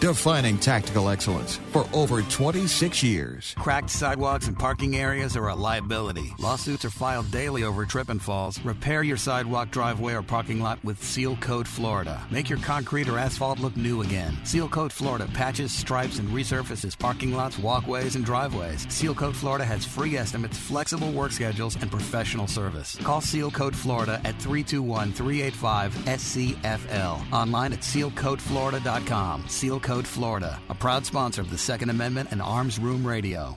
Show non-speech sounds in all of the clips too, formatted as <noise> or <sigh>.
defining tactical excellence for over 26 years. Cracked sidewalks and parking areas are a liability. Lawsuits are filed daily over trip and falls. Repair your sidewalk, driveway, or parking lot with Seal Coat Florida. Make your concrete or asphalt look new again. Seal Coat Florida patches, stripes, and resurfaces parking lots, walkways, and driveways. Seal Coat Florida has free estimates, flexible work schedules, and professional service. Call Seal Coat Florida at 321 385 SCFL. Online at sealcoatflorida.com. Seal Coat Florida, a proud sponsor of the Second Amendment and Arms Room Radio.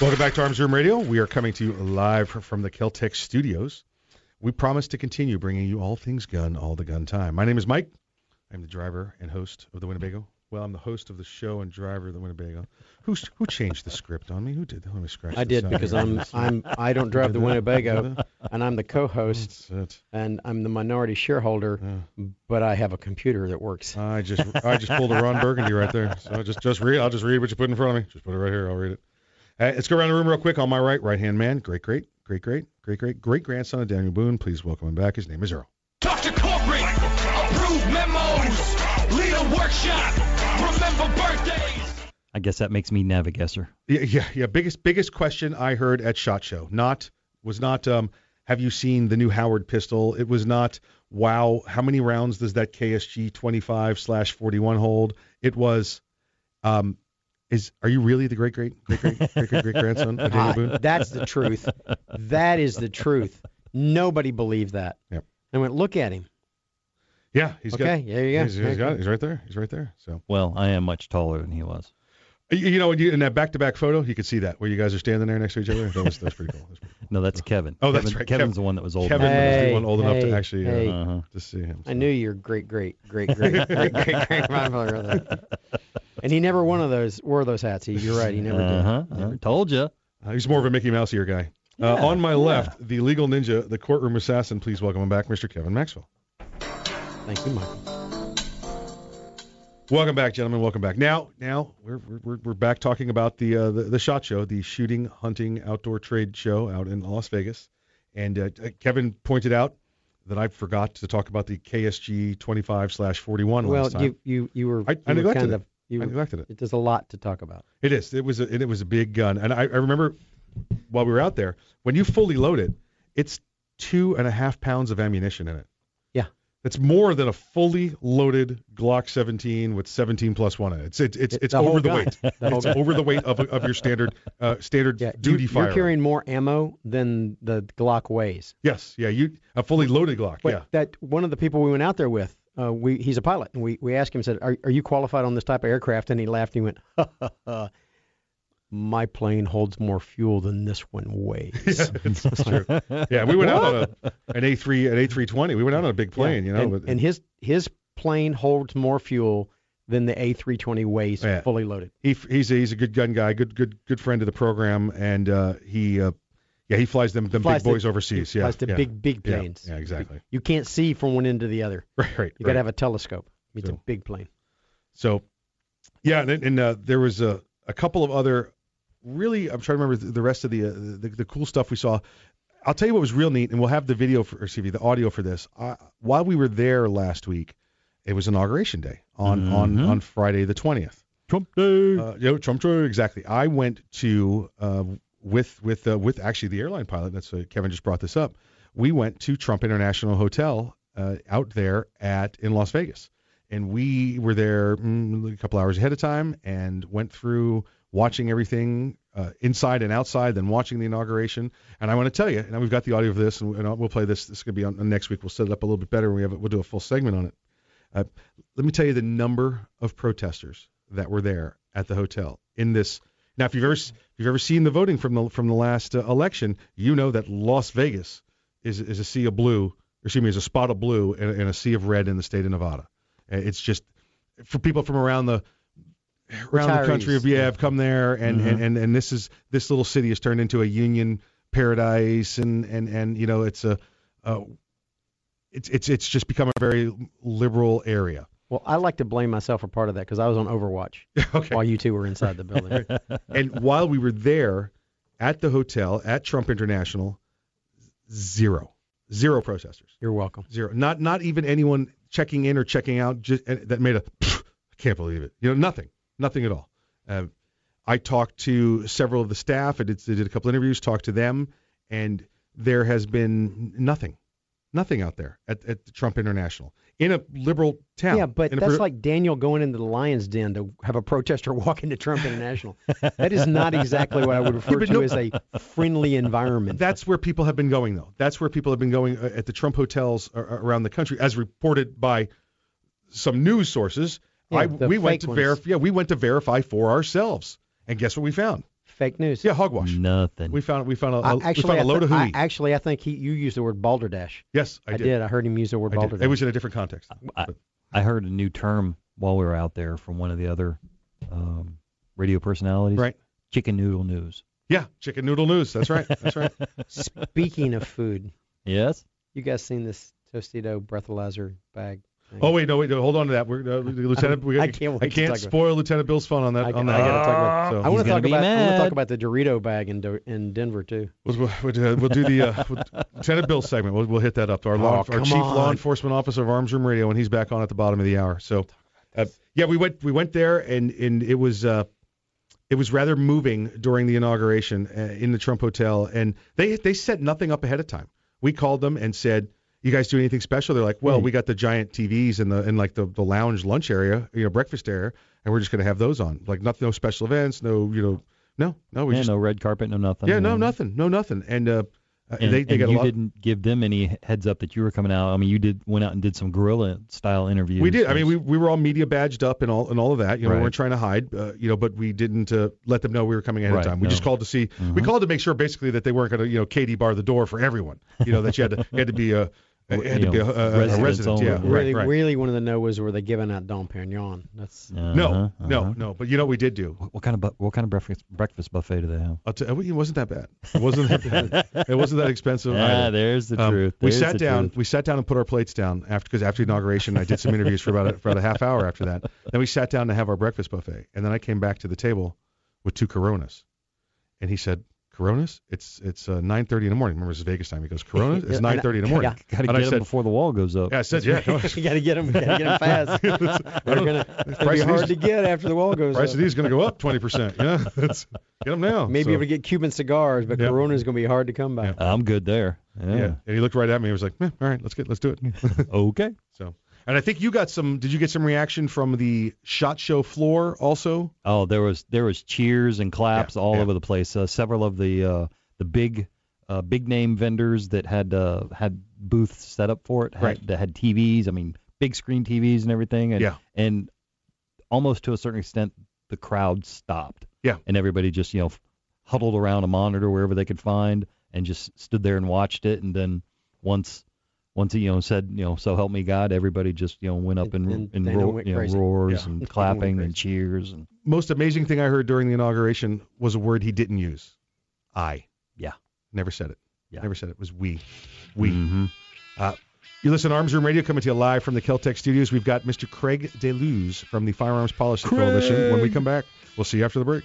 Welcome back to Arms Room Radio. We are coming to you live from the Keltec studios. We promise to continue bringing you all things gun, all the gun time. My name is Mike. I'm the driver and host of the Winnebago. Well, I'm the host of the show and driver of the Winnebago. Who's who changed the script on me? Who did? Let me scratch. I did because here. I'm I'm I don't drive the Winnebago, <laughs> and I'm the co-host, and I'm the minority shareholder, but I have a computer that works. I just I just pulled a Ron Burgundy right there. So just just read. I'll just read what you put in front of me. Just put it right here. I'll read it. Uh, let's go around the room real quick. On my right, right hand man, great, great, great, great, great, great, great grandson of Daniel Boone. Please welcome him back. His name is Earl. Talk to corporate, approve memos, lead a workshop, remember birthdays. I guess that makes me Navigesser. Yeah, yeah, yeah. Biggest biggest question I heard at Shot Show not was not um, have you seen the new Howard pistol? It was not wow. How many rounds does that KSG 25 slash 41 hold? It was um, is are you really the great great great great great great great grandson of Daniel <laughs> Boone? that's the truth. That is the truth. Nobody believed that. Yep. I went, look at him. Yeah, he's Okay, got. there you go. He's, he's got it. He's right there. He's right there. So Well, I am much taller than he was. You know, in that back-to-back photo, you could see that where you guys are standing there next to each other. That was that's pretty cool. That's pretty cool. no, that's Kevin. Oh, that's Kevin, right. Kevin's Kevin, the one that was old. Kevin hey, was the one old hey, enough to actually uh, hey. uh, uh-huh, to see him. So. I knew your great, great, great, great, <laughs> great, great, grandfather. and he never one of those wore those hats. He, you're right. He never uh-huh, uh-huh. did. Never told you. Uh, he's more of a Mickey Mouse ear guy. Uh, yeah, on my yeah. left, the legal ninja, the courtroom assassin. Please welcome him back, Mr. Kevin Maxwell. Thank you, Michael. Welcome back, gentlemen. Welcome back. Now, now we're we're, we're back talking about the, uh, the the shot show, the shooting, hunting, outdoor trade show out in Las Vegas. And uh, Kevin pointed out that I forgot to talk about the KSG 25 slash 41 Well, last time. you you you were, I- you I were neglected kind it. of you I neglected it. It does a lot to talk about. It is. It was a, it was a big gun, and I, I remember while we were out there, when you fully load it, it's two and a half pounds of ammunition in it. It's more than a fully loaded Glock 17 with 17 plus one in it. It's it's it's, it's the over the weight. <laughs> It's gun. over the weight of of your standard uh, standard Yeah, duty you, fire. You're carrying more ammo than the Glock weighs. yes, yeah, you a fully loaded Glock. But yeah, that one of the people we went out there with uh, we he's a pilot, and we we asked him, said, "Are are you qualified on this type of aircraft?" And he laughed. And he went, <laughs> ha, ha, ha, "My plane holds more fuel than this one weighs." <laughs> It's true. Yeah, we went out on a, an A3 an A320. We went out on a big plane, Yeah, you know. and, and his his plane holds more fuel than the A320 weighs Yeah. fully loaded. he he's a, he's a good gun guy, good good good friend of the program, and uh, he uh, yeah he flies them them Flies big boys overseas. he yeah, flies the yeah. big big planes. Yeah, exactly. You can't see from one end to the other. Right, <laughs> right. You got to right. have a telescope. It's So- a big plane. So, yeah, and, and uh, there was a, a couple of other really. I'm trying to remember the, rest of the, uh, the the cool stuff we saw. I'll tell you what was real neat, and we'll have the video for or CV, the audio for this. Uh, while we were there last week, it was inauguration day on on Mhm. on Friday the 20th. Trump Day. Uh, yeah, Trump Day, exactly. I went to uh, with with uh, with actually the airline pilot. That's uh, Kevin just brought this up. We went to Trump International Hotel uh, out there at in Las Vegas, and we were there mm, a couple hours ahead of time and went through watching everything uh, inside and outside, then watching the inauguration. And I want to tell you, and we've got the audio of this, and, we'll play this. This is going to be on, next week. We'll set it up a little bit better. We have we'll do a full segment on it. Uh, let me tell you the number of protesters that were there at the hotel in this. Now, if you've ever if you've ever seen the voting from the from the last uh, election, you know that Las Vegas is is a sea of blue, or excuse me, is a spot of blue and, and a sea of red in the state of Nevada. Uh, It's just for people from around the around the country. Retirees, Have, yeah, have come there, and, and, and and this is this little city has turned into a union paradise, and and and you know it's a uh, it's it's it's just become a very liberal area. Well, I like to blame myself for part of that because I was on Overwatch <laughs> okay. while you two were inside the building. <laughs> and while we were there at the hotel at Trump International, zero, zero protesters, You're welcome. zero. Not not even anyone checking in or checking out. Just that made a <laughs> I can't believe it. You know, nothing, nothing at all. Uh, I talked to several of the staff. I did, I did a couple interviews, talked to them, and there has been nothing, nothing out there at, at Trump International in a liberal town. Yeah, but that's pro- like Daniel going into the lion's den to have a protester <laughs> walk into Trump International. that is not exactly what I would <laughs> refer but to no- as a friendly environment. That's where people have been going, though. That's where people have been going uh, at the Trump hotels around the country, as reported by some news sources. Yeah, I, we went to ones. verify. Yeah, we went to verify for ourselves, and guess what we found? fake news. Yeah, hogwash. Nothing. We found we found a, I, a- we actually, found a I load thi- of I, hooey. actually, I think he you used the word balderdash. yes, I, I, did. did. I heard him use the word I did. balderdash. It was in a different context. I, I heard a new term while we were out there from one of the other um, radio personalities. Right. Chicken noodle news. Yeah, chicken noodle news. That's right. That's right. <laughs> Speaking of food, Yes. you guys seen this Tostito breathalyzer bag? Oh wait, no, wait, no, hold on to that. We're uh, <laughs> Lieutenant. we, I can't wait I can't spoil Lieutenant Bill's fun on that. I, on I that. gotta talk about. So- I want to talk about. I want to talk about the Dorito bag in Do- in Denver too. We'll, we'll, we'll, we'll do the uh, <laughs> we'll- Lieutenant Bill segment. We'll, we'll hit that up. Our, law, Oh, our chief law enforcement officer of Arms Room Radio, and he's back on at the bottom of the hour. So, uh, yeah, we went we went there, and and it was uh, it was rather moving during the inauguration uh, in the Trump Hotel, and they they set nothing up ahead of time. We called them and said. You guys do anything special? They're like, well, Hmm. we got the giant TVs in the in like the, the lounge lunch area, you know, breakfast area, and we're just gonna have those on. Like, nothing, no special events, no, you know, no, no, we yeah, just no red carpet, no nothing. yeah, no, nothing, no, nothing, and uh, uh, And, they they and you lot. didn't give them any heads up that you were coming out. I mean, you did went out and did some guerrilla style interviews. We did. I mean, we, we were all media badged up and all and all of that. You know, we weren't trying to hide. Uh, you know, but we didn't uh, let them know we were coming ahead Right, of time. We just called to see. We Mhm. called to make sure basically that they weren't going to you know Katie bar the door for everyone. You know that you had to you had to be a you had to You be a, know, a, a resident. only. Yeah, Right, Really, right, right. really wanted to know was were they giving out Dom Perignon? That's No, Uh-huh, no, uh-huh. no. But you know what we did do? What, what kind of bu- what kind of breakfast breakfast buffet do they have? I'll tell you, it wasn't that bad. It wasn't that bad. It wasn't that expensive. Ah, either. there's the Um, truth. we sat the down. truth. We sat down and put our plates down after because after the inauguration, I did some interviews for about a, for about a half hour after that. Then we sat down to have our breakfast buffet, and then I came back to the table with two Coronas, and he said, "Coronas? It's it's uh, 9:30 in the morning. Remember, it's Vegas time. He goes, Coronas? <laughs> It's Yeah, 9:30 in the <laughs> morning. yeah. Got to And I get them said- before the wall goes up. Yeah, I said, <laughs> yeah. you got to get them. Got to get them fast. They're gonna, it's gonna be hard these- to get after the wall goes price up. of these is going to go up 20 percent. Yeah, It's- get them now. Maybe So, able to get Cuban cigars, but Yeah. Corona's gonna be hard to come by. Yeah. I'm good there. yeah. Yeah. And he looked right at me. He was like, eh, "All right, let's get let's do it." Okay. so, and I think you got some. Did you get some reaction from the shot show floor also? Oh, there was there was cheers and claps Yeah, all yeah. over the place. Uh, several of the uh, the big uh, big name vendors that had uh, had booths set up for it had Right. that had TVs. I mean, big screen TVs and everything, and Yeah. and almost to a certain extent, the crowd stopped. Yeah. and everybody just you know huddled around a monitor wherever they could find and just stood there and watched it. And then once once he you know said you know so help me God, everybody just you know went up and And- and, and ro- you know, roars Yeah. and clapping and cheers and Most amazing thing I heard during the inauguration was a word he didn't use. I. Yeah. Never said it. Yeah. Never said it. It was we. We. Mhm. Uh, you listen to Arms Room Radio coming to you live from the Keltec studios. We've got Mr. Craig DeLuz from the Firearms Policy Coalition. When we come back, we'll see you after the break.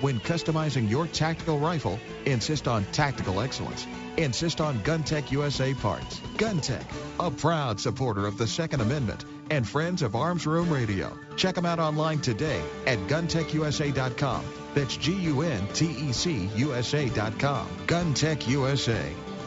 when customizing your tactical rifle, insist on tactical excellence. Insist on GunTech USA parts. GunTech, a proud supporter of the Second Amendment and friends of Arms Room Radio. Check them out online today at guntechusa.com. That's G-U-N-T-E-C USA.com. GunTech USA,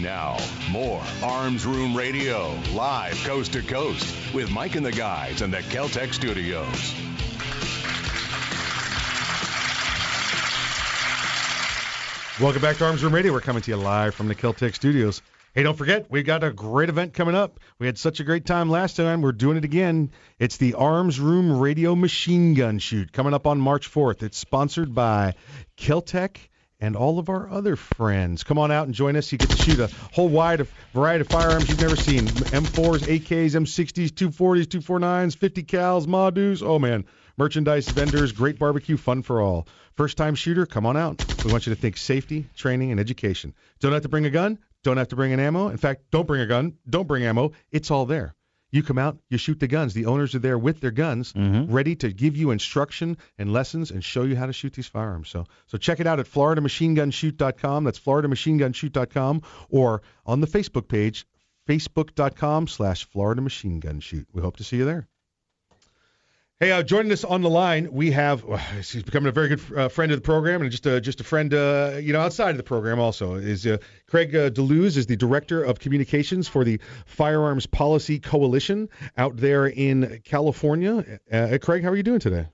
Now, more Arms Room Radio, live coast to coast, with Mike and the guys in the Keltec studios. Welcome back to Arms Room Radio. We're coming to you live from the Keltec studios. Hey, don't forget, we've got a great event coming up. We had such a great time last time. We're doing it again. It's the Arms Room Radio Machine Gun Shoot coming up on March 4th. It's sponsored by Keltec and all of our other friends. Come on out and join us. You get to shoot a whole wide variety of firearms you've never seen. M4s, AKs, M60s, 240s, 249s, 50 cals, Madus. Oh, man. Merchandise, vendors, great barbecue, fun for all. First time shooter, come on out. We want you to think safety, training, and education. Don't have to bring a gun. Don't have to bring an ammo. In fact, don't bring a gun. Don't bring ammo. It's all there. You come out, you shoot the guns. The owners are there with their guns, Mm-hmm. ready to give you instruction and lessons and show you how to shoot these firearms. So, so check it out at FloridaMachineGunShoot.com. That's FloridaMachineGunShoot.com, or on the Facebook page, Facebook.com slash Florida Machine Gun Shoot. We hope to see you there. Hey, uh, joining us on the line, we have well, he's becoming a very good uh, friend of the program, and just a, just a friend, uh, you know, outside of the program also is uh, Craig uh, DeLuz is the director of communications for the Firearms Policy Coalition out there in California. Uh, Craig, how are you doing today?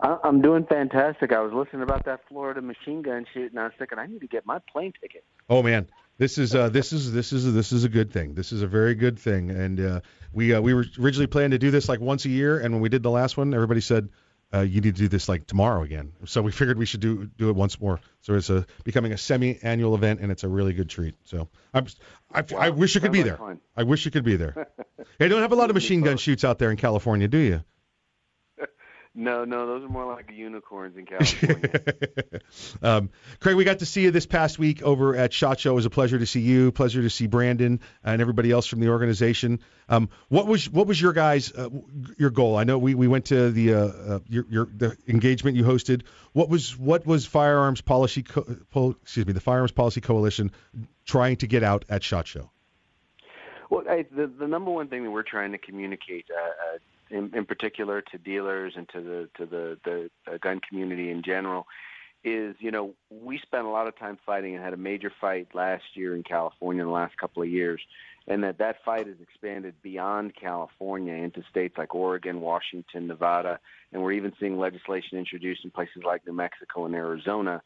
I- I'm doing fantastic. I was listening about that Florida machine gun shoot, and I was thinking I need to get my plane ticket. Oh man, this is uh, this is this is this is a good thing. This is a very good thing, and uh, we uh, we were originally planning to do this like once a year, and when we did the last one, everybody said uh, you need to do this like tomorrow again. So we <laughs> figured we should do do it once more. So it's a becoming a semi-annual event, and it's a really good treat. So I'm I, I wish you could be there. fun. I wish you could be there. <laughs> hey, don't have a lot of machine gun shoots out there in California, do you? No, no, those are more like unicorns in <laughs> California. um, Craig, we got to see you this past week over at Shot Show. It was a pleasure to see you. Pleasure to see Brandon and everybody else from the organization. Um, what was what was your guys uh, your goal? I know we, we went to the uh, uh, your, your the engagement you hosted. What was what was Firearms Policy Co- Pol- excuse me the Firearms Policy Coalition trying to get out at Shot Show? Well, I, the the number one thing that we're trying to communicate, uh, uh, in, in particular to dealers and to the to the the uh, gun community in general, is you know we spent a lot of time fighting and had a major fight last year in California in the last couple of years, and that that fight has expanded beyond California into states like Oregon, Washington, Nevada, and we're even seeing legislation introduced in places like New Mexico and Arizona.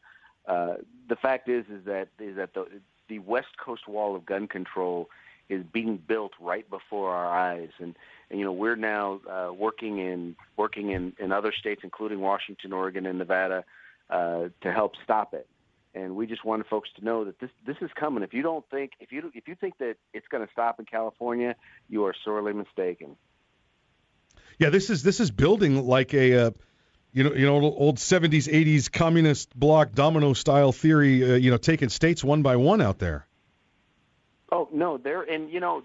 Uh, the fact is is that is that the the West Coast wall of gun control is being built right before our eyes and and you know we're now uh, working in working in in other states including Washington, Oregon and Nevada uh, to help stop it and we just wanted folks to know that this this is coming if you don't think if you if you think that it's going to stop in California you are sorely mistaken Yeah, this is this is building like a uh, you know you know old 70s 80s communist bloc domino style theory. Uh, you know, taking states one by one out there. Oh no, they're and you know,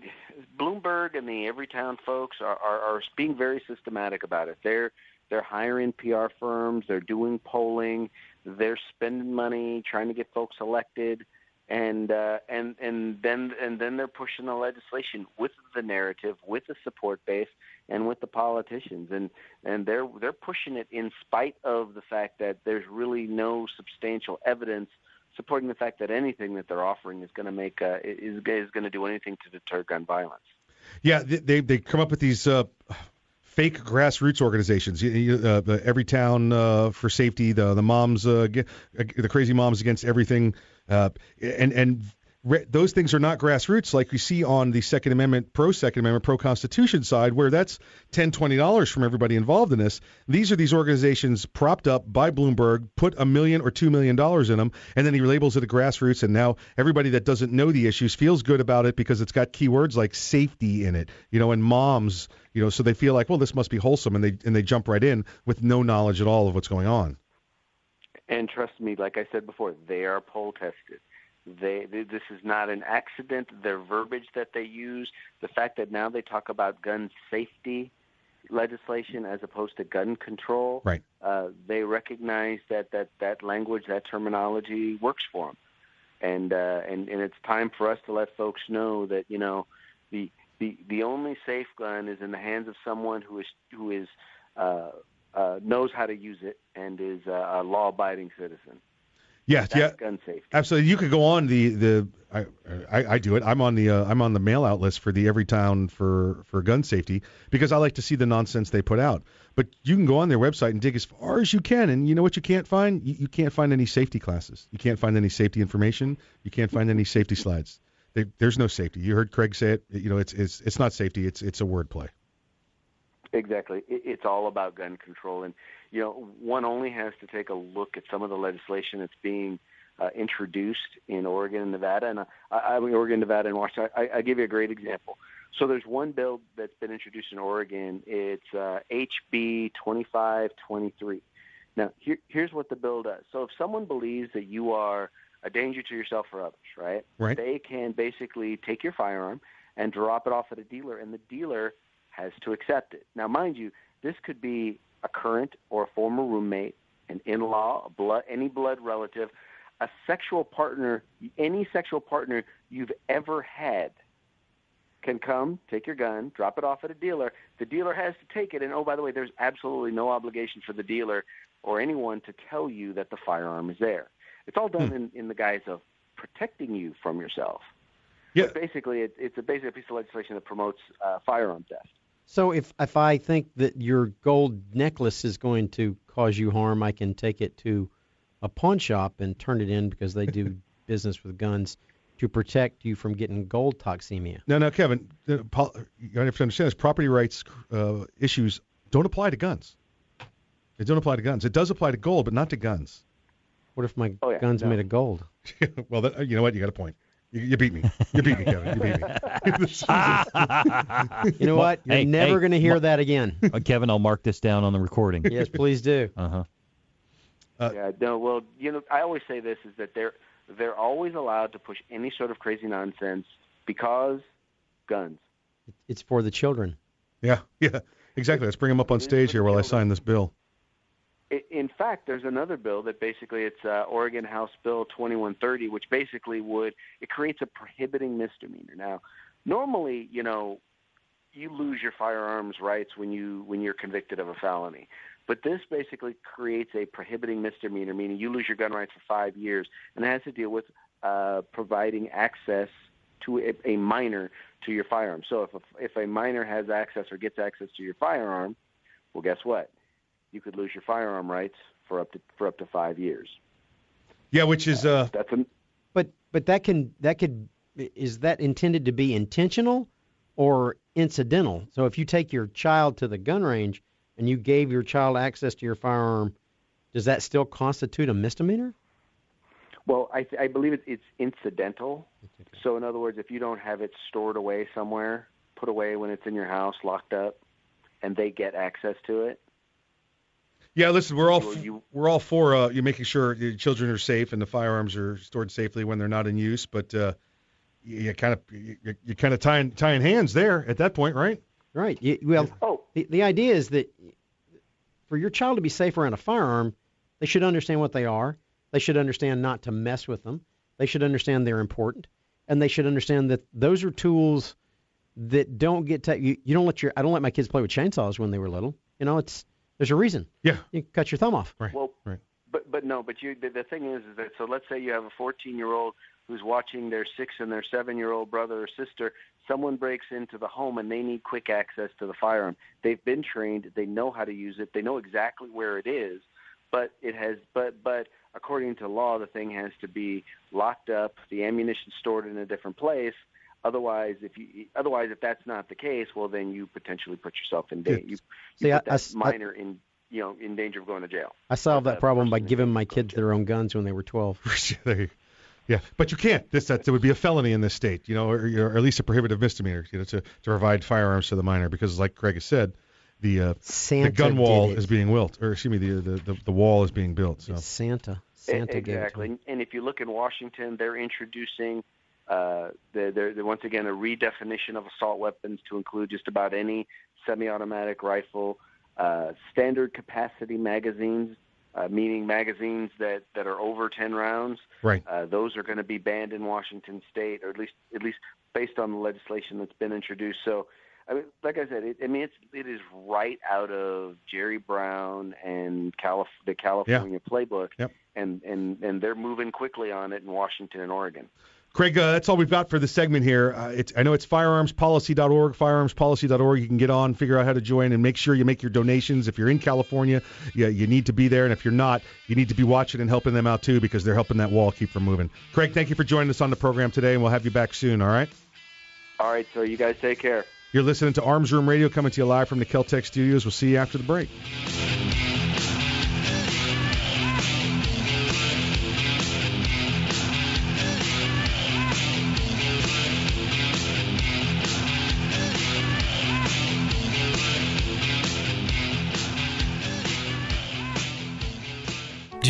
Bloomberg and the Everytown folks are, are are being very systematic about it. They're they're hiring PR firms, they're doing polling, they're spending money trying to get folks elected, and uh, and and then and then they're pushing the legislation with the narrative, with the support base, and with the politicians, and and they're they're pushing it in spite of the fact that there's really no substantial evidence supporting the fact that anything that they're offering is going to make uh, is is going to do anything to deter gun violence. Yeah, they they, come up with these uh, fake grassroots organizations. Uh, Everytown uh, for Safety, the the moms, uh, uh, the crazy moms against everything, uh, and and re- those things are not grassroots like we see on the Second Amendment, pro Second Amendment, pro Constitution side, where that's $10, 20 dollars from everybody involved in this. These are these organizations propped up by Bloomberg, put a million or two million dollars in them, and then he labels it a grassroots, and now everybody that doesn't know the issues feels good about it because it's got keywords like safety in it, you know, and moms, you know, so they feel like, well, this must be wholesome, and they and they jump right in with no knowledge at all of what's going on. And trust me, like I said before, they are poll tested. They, they this is not an accident. Their verbiage that they use, the fact that now they talk about gun safety legislation as opposed to gun control, right? Uh, they recognize that that that language, that terminology works for them, and uh, and and it's time for us to let folks know that you know The the the only safe gun is in the hands of someone who is who is uh, uh, knows how to use it and is a, a law-abiding citizen. Yeah, That's yeah, gun safety. absolutely. You could go on the the I I, I do it. I'm on the uh, I'm on the mail out list for the Everytown for for gun safety because I like to see the nonsense they put out. But you can go on their website and dig as far as you can, and you know what you can't find? You, you can't find any safety classes. You can't find any safety information. You can't find any safety slides. They, there's no safety. You heard Craig say it. You know, it's it's it's not safety. It's it's a wordplay. Exactly. It's all about gun control, and you know, one only has to take a look at some of the legislation that's being uh, introduced in Oregon and Nevada, and uh, I, I mean Oregon, Nevada, and Washington. I, I give you a great example. So there's one bill that's been introduced in Oregon. It's uh, HB 2523. Now, here, here's what the bill does. So if someone believes that you are a danger to yourself or others, right? Right. They can basically take your firearm and drop it off at a dealer, and the dealer has to accept it. Now, mind you, this could be a current or a former roommate, an in-law, blood, any blood relative, a sexual partner, any sexual partner you've ever had can come, take your gun, drop it off at a dealer. The dealer has to take it, and oh, by the way, there's absolutely no obligation for the dealer or anyone to tell you that the firearm is there. It's all done in, in the guise of protecting you from yourself. Yeah. But basically, it, it's a basic piece of legislation that promotes uh, firearm theft. So if if I think that your gold necklace is going to cause you harm, I can take it to a pawn shop and turn it in because they do <laughs> business with guns to protect you from getting gold toxemia. No, no, Kevin. The, pol- you have to understand this. Property rights uh, issues don't apply to guns. They don't apply to guns. It does apply to gold, but not to guns. What if my Oh, yeah, gun's no. made of gold? <laughs> well, that, you know what? You got a point. You, you beat me. You beat me, Kevin. You beat me. <laughs> <laughs> You know what? You're Hey, never hey, going to hear Ma- that again. <laughs> Uh, Kevin, I'll mark this down on the recording. yes, please do. Uh huh. Uh, yeah, no, well, you know, I always say this is that they're they're always allowed to push any sort of crazy nonsense because guns. It's for the children. Yeah, yeah, exactly. Let's bring him up on stage here while I sign this bill. In fact, there's another bill that basically it's uh, Oregon House Bill 2130, which basically would it creates a prohibiting misdemeanor. Now, normally, you know, you lose your firearms rights when you when you're convicted of a felony. But this basically creates a prohibiting misdemeanor, meaning you lose your gun rights for five years, and it has to deal with uh, providing access to a, a minor to your firearm. So if a, if a minor has access or gets access to your firearm, well, guess what? You could lose your firearm rights for up to for up to five years. Yeah, which is uh, That's an But but that can that could is that intended to be intentional or incidental? So if you take your child to the gun range and you gave your child access to your firearm, does that still constitute a misdemeanor? Well, I, th- I believe it, it's incidental. So, in other words, if you don't have it stored away somewhere, put away when it's in your house, locked up, and they get access to it, yeah. Listen, we're all Well, you- we're all for uh, you making sure your children are safe and the firearms are stored safely when they're not in use. But uh, you, you kind of you, you're kind of tying tying hands there at that point, right? Right. You, well, Oh. the, the idea is that for your child to be safe around a firearm, they should understand what they are. They should understand not to mess with them. They should understand they're important, and they should understand that those are tools that don't get ta- you. You don't let your I don't let my kids play with chainsaws when they were little. You know, it's there's a reason. Yeah. You can cut your thumb off. Right. Well, right. But but no, but you the, the thing is is that so let's say you have a 14 year old who's watching their six and their seven year old brother or sister. Someone breaks into the home and they need quick access to the firearm. They've been trained. They know how to use it. They know exactly where it is. But it has but but according to law, the thing has to be locked up. The ammunition stored in a different place. Otherwise, if you otherwise if that's not the case, well then you potentially put yourself in danger. You, you See, I- put I that minor in you know in danger of going to jail. I solved Or that problem by giving my kids their own guns when they were 12. <laughs> yeah, but you can't. This that, that would be a felony in this state, you know, or, or at least a prohibitive misdemeanor, you know, to, to provide firearms to the minor because, like Craig has said, the uh, the gun wall is being built, or excuse me, the the, the, the wall is being built. So It's Santa. Santa gave it to exactly. And, and if you look in Washington, they're introducing uh, they're, they're, once again a redefinition of assault weapons to include just about any semi-automatic rifle, uh, standard capacity magazines uh, meaning magazines that, that are over 10 rounds. Right. Uh, those are going to be banned in Washington State, or at least at least based on the legislation that's been introduced. So, I mean, like I said, it, I mean, it's it is right out of Jerry Brown and Calif- the California playbook, Yep. and and and they're moving quickly on it in Washington and Oregon. Craig, uh, that's all we've got for the segment here. Uh, it's, I know it's firearmspolicy.org, firearmspolicy.org. You can get on, figure out how to join, and make sure you make your donations. If you're in California, you, you need to be there, and if you're not, you need to be watching and helping them out too because they're helping that wall keep from moving. Craig, thank you for joining us on the program today, and we'll have you back soon. All right. All right, so you guys take care. You're listening to Arms Room Radio coming to you live from the Keltec studios. We'll see you after the break.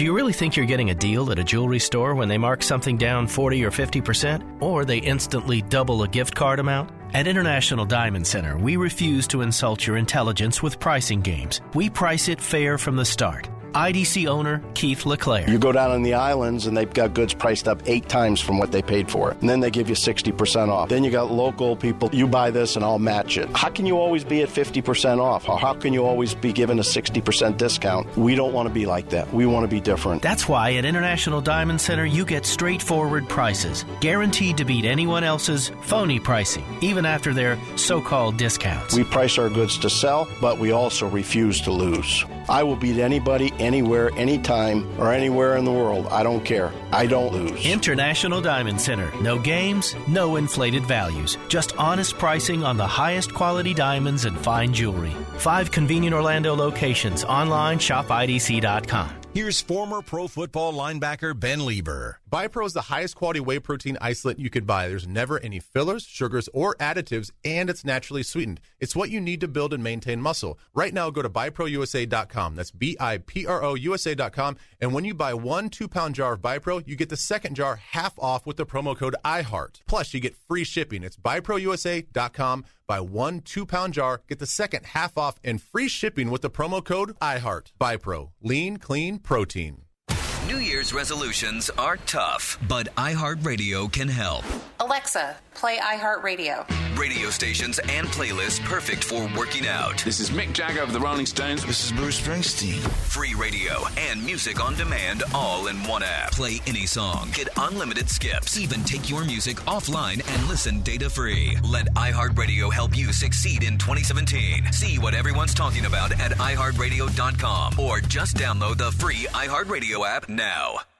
You really think you're getting a deal at a jewelry store when they mark something down 40 or 50%? Or they instantly double a gift card amount? At International Diamond Center, we refuse to insult your intelligence with pricing games. We price it fair from the start. IDC owner Keith LeClaire. You go down on the islands and they've got goods priced up eight times from what they paid for it. And then they give you 60% off. Then you got local people, you buy this and I'll match it. How can you always be at 50% off? How can you always be given a 60% discount? We don't want to be like that. We want to be different. That's why at International Diamond Center you get straightforward prices, guaranteed to beat anyone else's phony pricing, even after their so called discounts. We price our goods to sell, but we also refuse to lose. I will beat anybody, anywhere, anytime, or anywhere in the world. I don't care. I don't lose. International Diamond Center. No games, no inflated values. Just honest pricing on the highest quality diamonds and fine jewelry. Five convenient Orlando locations. Online, shopidc.com. Here's former pro football linebacker Ben Leber. BiPro is the highest quality whey protein isolate you could buy. There's never any fillers, sugars, or additives, and it's naturally sweetened. It's what you need to build and maintain muscle. Right now, go to biprousa.com. That's B I P R O USA.com. And when you buy one two pound jar of BiPro, you get the second jar half off with the promo code IHEART. Plus, you get free shipping. It's biprousa.com. Buy one two pound jar, get the second half off, and free shipping with the promo code IHEART. BiPro. Lean, clean protein. New Year's resolutions are tough, but iHeartRadio can help. Alexa, play iHeartRadio. Radio stations and playlists perfect for working out. This is Mick Jagger of the Rolling Stones. This is Bruce Springsteen. Free radio and music on demand all in one app. Play any song, get unlimited skips, even take your music offline and listen data free. Let iHeartRadio help you succeed in 2017. See what everyone's talking about at iHeartRadio.com or just download the free iHeartRadio app now.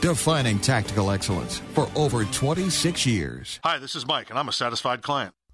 defining tactical excellence for over 26 years. Hi, this is Mike, and I'm a satisfied client.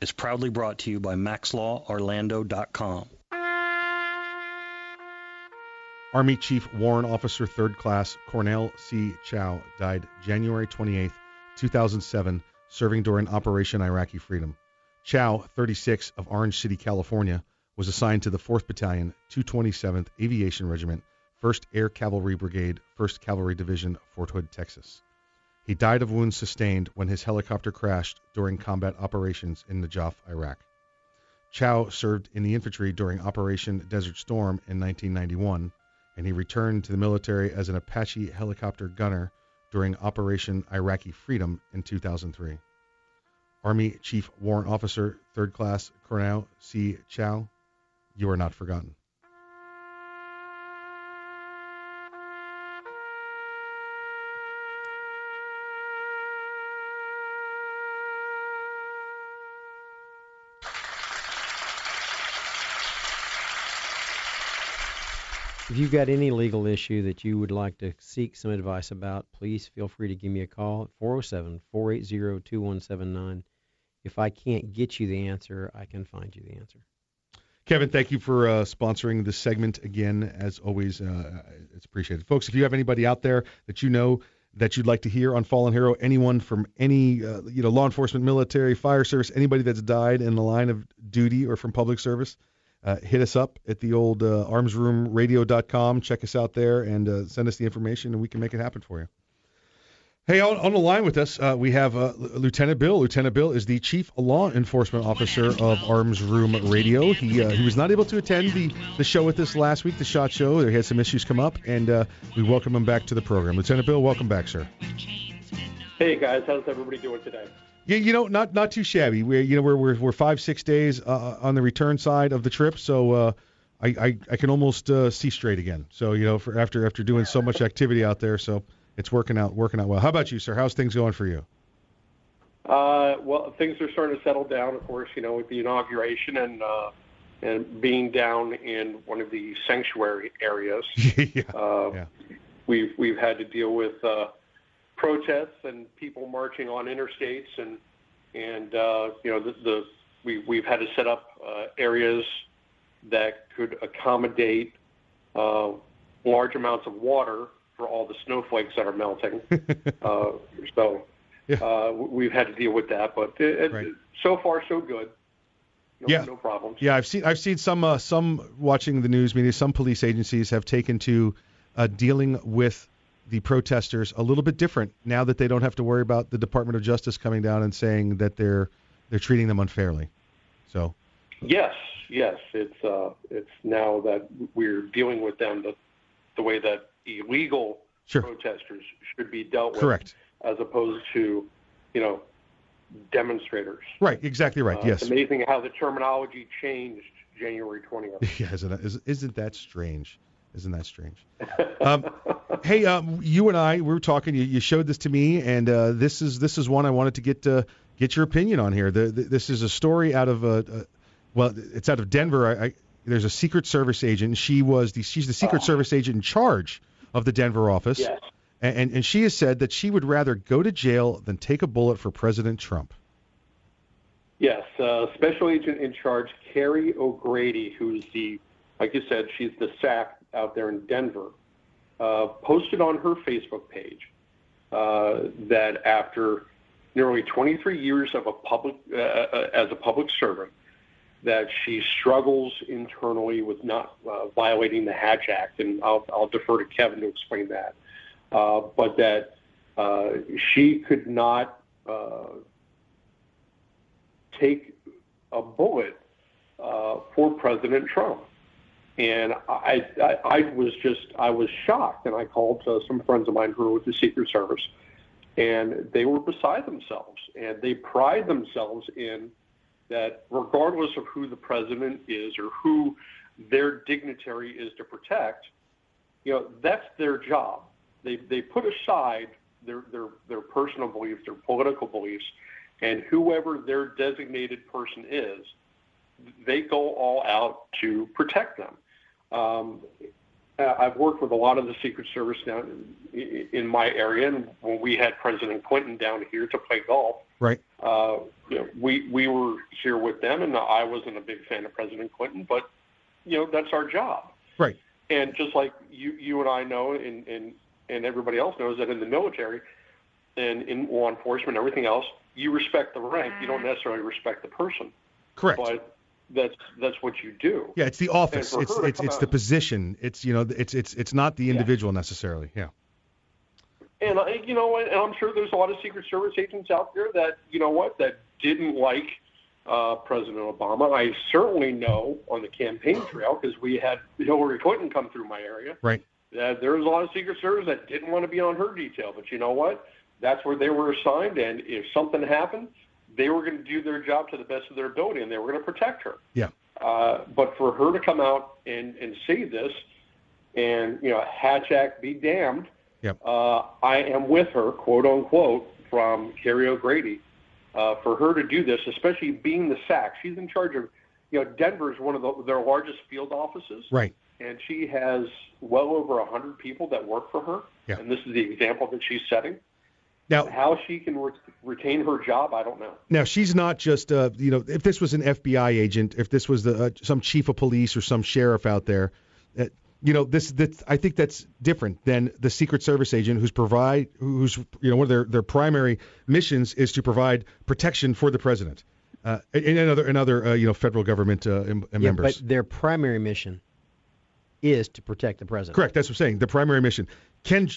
is proudly brought to you by MaxLawOrlando.com. Army Chief Warrant Officer 3rd Class Cornell C. Chao died January 28, 2007, serving during Operation Iraqi Freedom. Chao, 36, of Orange City, California, was assigned to the 4th Battalion, 227th Aviation Regiment, 1st Air Cavalry Brigade, 1st Cavalry Division, Fort Hood, Texas. He died of wounds sustained when his helicopter crashed during combat operations in Najaf, Iraq. Chao served in the infantry during Operation Desert Storm in 1991, and he returned to the military as an Apache helicopter gunner during Operation Iraqi Freedom in 2003. Army Chief Warrant Officer, 3rd Class Colonel C. Chao, you are not forgotten. If you've got any legal issue that you would like to seek some advice about, please feel free to give me a call at 407 480 2179. If I can't get you the answer, I can find you the answer. Kevin, thank you for uh, sponsoring this segment again. As always, uh, it's appreciated. Folks, if you have anybody out there that you know that you'd like to hear on Fallen Hero, anyone from any uh, you know law enforcement, military, fire service, anybody that's died in the line of duty or from public service, uh, hit us up at the old uh, armsroomradio.com. Check us out there and uh, send us the information, and we can make it happen for you. Hey, on, on the line with us, uh, we have uh, Lieutenant Bill. Lieutenant Bill is the Chief Law Enforcement Officer of Arms Room Radio. He uh, he was not able to attend the, the show with us last week, the SHOT Show. There had some issues come up, and we welcome him back to the program. Lieutenant Bill, welcome back, sir. Hey guys, how's everybody doing today? Yeah, you know, not not too shabby. We're you know we're we're, we're five six days uh, on the return side of the trip, so uh, I, I I can almost uh, see straight again. So you know, for after after doing so much activity out there, so it's working out working out well. How about you, sir? How's things going for you? Uh, well, things are starting to settle down, of course, you know, with the inauguration and uh, and being down in one of the sanctuary areas. <laughs> yeah, uh, yeah. We've we've had to deal with uh, protests and people marching on interstates and and uh, you know the, the we we've had to set up uh, areas that could accommodate uh, large amounts of water for all the snowflakes that are melting. <laughs> uh, so uh, we've had to deal with that, but it, it, so far so good. No, Yeah. no problems. Yeah, I've seen I've seen some uh, some watching the news media. Some police agencies have taken to uh, dealing with the protesters a little bit different now that they don't have to worry about the Department of Justice coming down and saying that they're they're treating them unfairly. So Yes, yes, it's uh, it's now that we're dealing with them the the way that illegal Sure. protesters should be dealt with, Correct. as opposed to, you know, demonstrators. right, exactly right. Uh, yes. It's amazing how the terminology changed January 20th. <laughs> Yeah, isn't that, is, isn't that strange? Isn't that strange? Um, hey, um, you and I, we were talking. You, you showed this to me, and uh, this is this is one I wanted to get uh, get your opinion on here. The, the, this is a story out of uh, uh, well, it's out of Denver. I, I, there's a Secret Service agent. She was the she's the Secret Service agent in charge of the Denver office. Yes. And, and and she has said that she would rather go to jail than take a bullet for President Trump. Yes, uh, Special Agent in charge, Kerry O'Grady, who's the, like you said, she's the SAC out there in Denver, uh, posted on her Facebook page uh, that after nearly 23 years of a public uh, uh, as a public servant, that she struggles internally with not uh, violating the Hatch Act, and I'll, I'll defer to Kevin to explain that. Uh, but that she could not take a bullet for President Trump. And I, I, I was just, I was shocked, and I called uh, some friends of mine who were with the Secret Service, and they were beside themselves, and they pride themselves in that, regardless of who the president is or who their dignitary is to protect, you know, that's their job. They they put aside their their their personal beliefs, their political beliefs, and whoever their designated person is, they go all out to protect them. Um, I've worked with a lot of the Secret Service down in, in my area, and when we had President Clinton down here to play golf, right? Uh, you know, we we were here with them, and I wasn't a big fan of President Clinton, but you know that's our job, right? And just like you you and I know, and and and everybody else knows that in the military and in law enforcement, and everything else, you respect the rank. You don't necessarily respect the person. Correct. But that's that's what you do. Yeah, it's the office. It's for her to it's it's out- the position. It's you know it's it's it's not the individual necessarily. Yeah. And I, you know, and I'm sure there's a lot of Secret Service agents out there that, you know what, that didn't like uh, President Obama. I certainly know on the campaign trail because we had Hillary Clinton come through my area. Right. That there was a lot of Secret Service that didn't want to be on her detail, but you know what? That's where they were assigned, and if something happened, they were going to do their job to the best of their ability, and they were going to protect her. Yeah. Uh, but for her to come out and, and say this, and you know, Hatch Act be damned. Yep. Uh, I am with her, quote unquote, from Kerry O'Grady. Uh, for her to do this, especially being the SAC, she's in charge of, you know, Denver is one of the, their largest field offices, Right. and she has well over a hundred people that work for her. Yeah. And this is the example that she's setting. Now, How she can re- retain her job, I don't know. Now she's not just uh, you know if this was an FBI agent, if this was the uh, some chief of police or some sheriff out there, uh, you know this this I think that's different than the Secret Service agent who's provide who's you know one of their their primary missions is to provide protection for the president uh, and, and other and other uh, you know federal government uh, em- Yeah, members. but their primary mission is to protect the president. Correct. That's what I'm saying. The primary mission. Can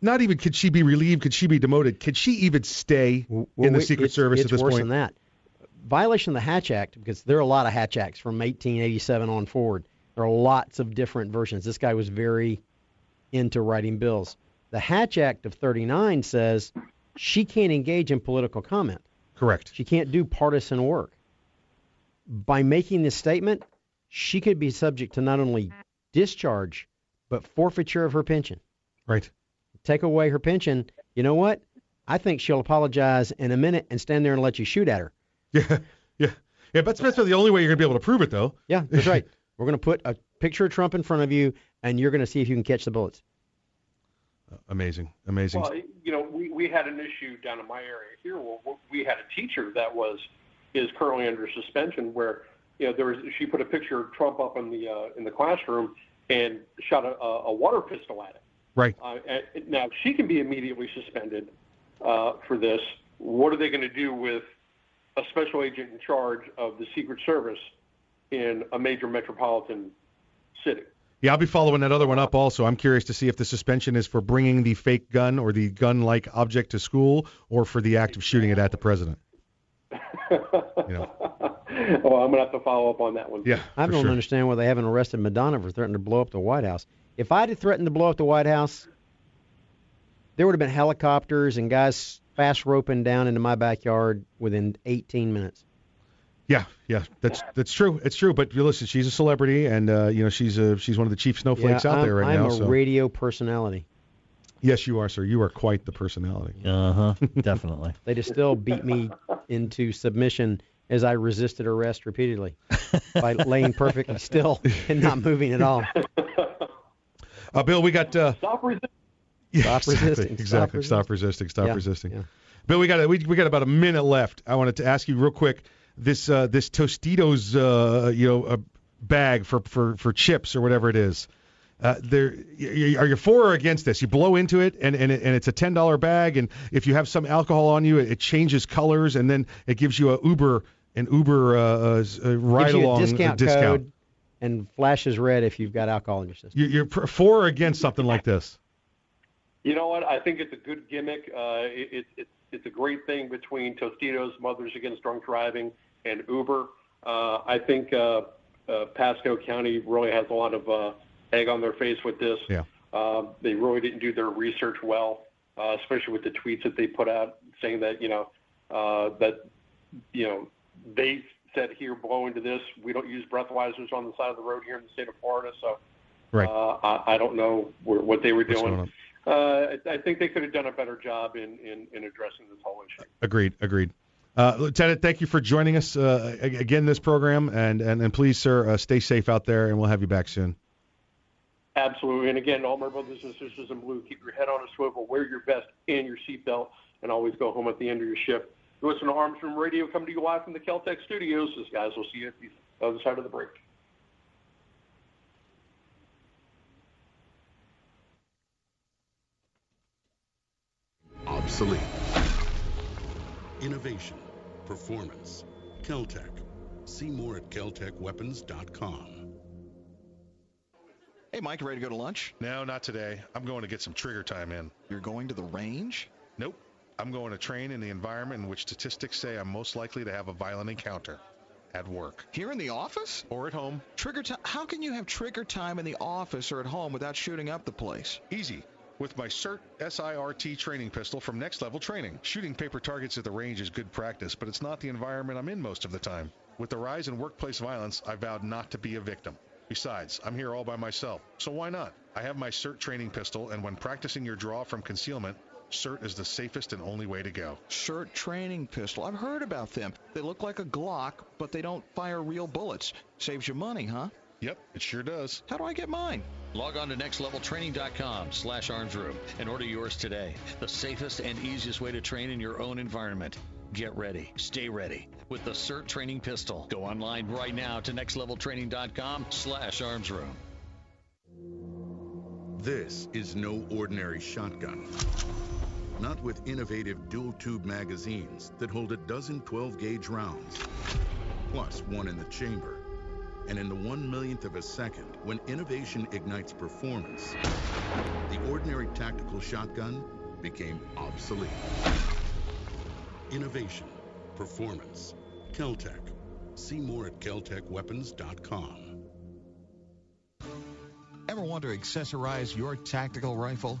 not even could she be relieved? Could she be demoted? Could she even stay Well, in the we- Secret it's, Service it's at this worse point? than that. Violation of the Hatch Act, because there are a lot of Hatch Acts from 1887 on forward. There are lots of different versions. This guy was very into writing bills. The Hatch Act of 39 says she can't engage in political comment. Correct. She can't do partisan work. By making this statement, she could be subject to not only discharge, but forfeiture of her pension. Right. Take away her pension. You know what? I think she'll apologize in a minute and stand there and let you shoot at her. <laughs> Yeah, yeah, yeah. But that's the only way you're gonna be able to prove it, though. Yeah, that's right. <laughs> We're going to put a picture of Trump in front of you, and you're going to see if you can catch the bullets. Amazing, amazing. Well, you know, we, we had an issue down in my area here where we had a teacher that was is currently under suspension where you know there was she put a picture of Trump up in the uh, in the classroom and shot a, a water pistol at it. Right. Uh, now she can be immediately suspended uh, for this. What are they going to do with a special agent in charge of the Secret Service in a major metropolitan city? Yeah, I'll be following that other one up also. I'm curious to see if the suspension is for bringing the fake gun or the gun-like object to school, or for the act of shooting it at the president. Oh, <laughs> I'm going to have to follow up on that one. Yeah, I don't understand why they haven't arrested Madonna for threatening to blow up the White House. If I'd have threatened to blow up the White House, there would have been helicopters and guys fast roping down into my backyard within 18 minutes. Yeah, yeah, that's that's true. It's true. But listen, she's a celebrity, and uh, you know she's a she's one of the chief snowflakes yeah, out I'm, there right now. I'm a so radio personality. yes, you are, sir. You are quite the personality. Uh huh. <laughs> Definitely. They just still beat me into submission as I resisted arrest repeatedly by laying perfectly still and not moving at all. Uh, Bill, we got. Uh, Stop resisting. Yeah, Stop exactly, resisting, stop Exactly. Stop resisting. Stop Yeah, resisting. yeah. Bill, we got we, we got about a minute left. I wanted to ask you real quick this uh, this Tostitos uh, you know uh, bag for, for for chips or whatever it is. Uh, there, are you for or against this? You blow into it, and and, it, and it's a ten dollar bag, and if you have some alcohol on you, it, it changes colors, and then it gives you a Uber an Uber uh, uh, uh, ride Gives you along a discount, discount. Code and flashes red if you've got alcohol in your system. You- You're for or against something like this? You know what? I think it's a good gimmick. Uh, it, it, it's it's a great thing between Tostitos, Mothers Against Drunk Driving, and Uber. Uh, I think uh, uh, Pasco County really has a lot of uh, egg on their face with this. Yeah. Um, they really didn't do their research well, uh, especially with the tweets that they put out saying that you know uh, that you know they said here blow into this. We don't use breathalyzers on the side of the road here in the state of Florida, so Right. uh, I, I don't know where, what they were What's doing. Uh, I I think they could have done a better job in, in, in addressing this whole issue. Agreed. Agreed. Uh, Lieutenant, thank you for joining us uh, again this program, and and, and please, sir, uh, stay safe out there, and we'll have you back soon. Absolutely. And again, all my brothers and sisters in blue, keep your head on a swivel, wear your vest and your seatbelt, and always go home at the end of your shift. You listen to Arms Room Radio coming to you live from the Keltec studios. This guys will see you at the other side of the break. Obsolete. Innovation. Performance. Keltec. See more at keltecweapons.com. Hey, Mike, ready to go to lunch? No, not today. I'm going to get some trigger time in. You're going to the range? Nope. I'm going to train in the environment in which statistics say I'm most likely to have a violent encounter. At work. Here in the office? Or at home. Trigger time? How can you have trigger time in the office or at home without shooting up the place? Easy. With my CERT SIRT training pistol from Next Level Training. Shooting paper targets at the range is good practice, but it's not the environment I'm in most of the time. With the rise in workplace violence, I vowed not to be a victim. Besides, I'm here all by myself, so why not? I have my SIRT training pistol, and when practicing your draw from concealment, SIRT is the safest and only way to go. SIRT training pistol. I've heard about them. They look like a Glock, but they don't fire real bullets. Saves you money, huh? Yep, it sure does. How do I get mine? Log on to nextleveltraining.com slash armsroom and order yours today. The safest and easiest way to train in your own environment. Get ready. Stay ready. With the SIRT training pistol. Go online right now to nextleveltraining.com slash armsroom. This is no ordinary shotgun. Not with innovative dual tube magazines that hold a dozen 12 gauge rounds, plus one in the chamber. And in the one millionth of a second, when innovation ignites performance, the ordinary tactical shotgun became obsolete. Innovation, performance, Keltec. See more at keltecweapons.com. Ever want to accessorize your tactical rifle?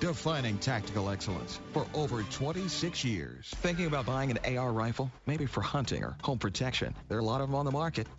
defining tactical excellence for over 26 years. Thinking about buying an AR rifle? Maybe for hunting or home protection. There are a lot of them on the market.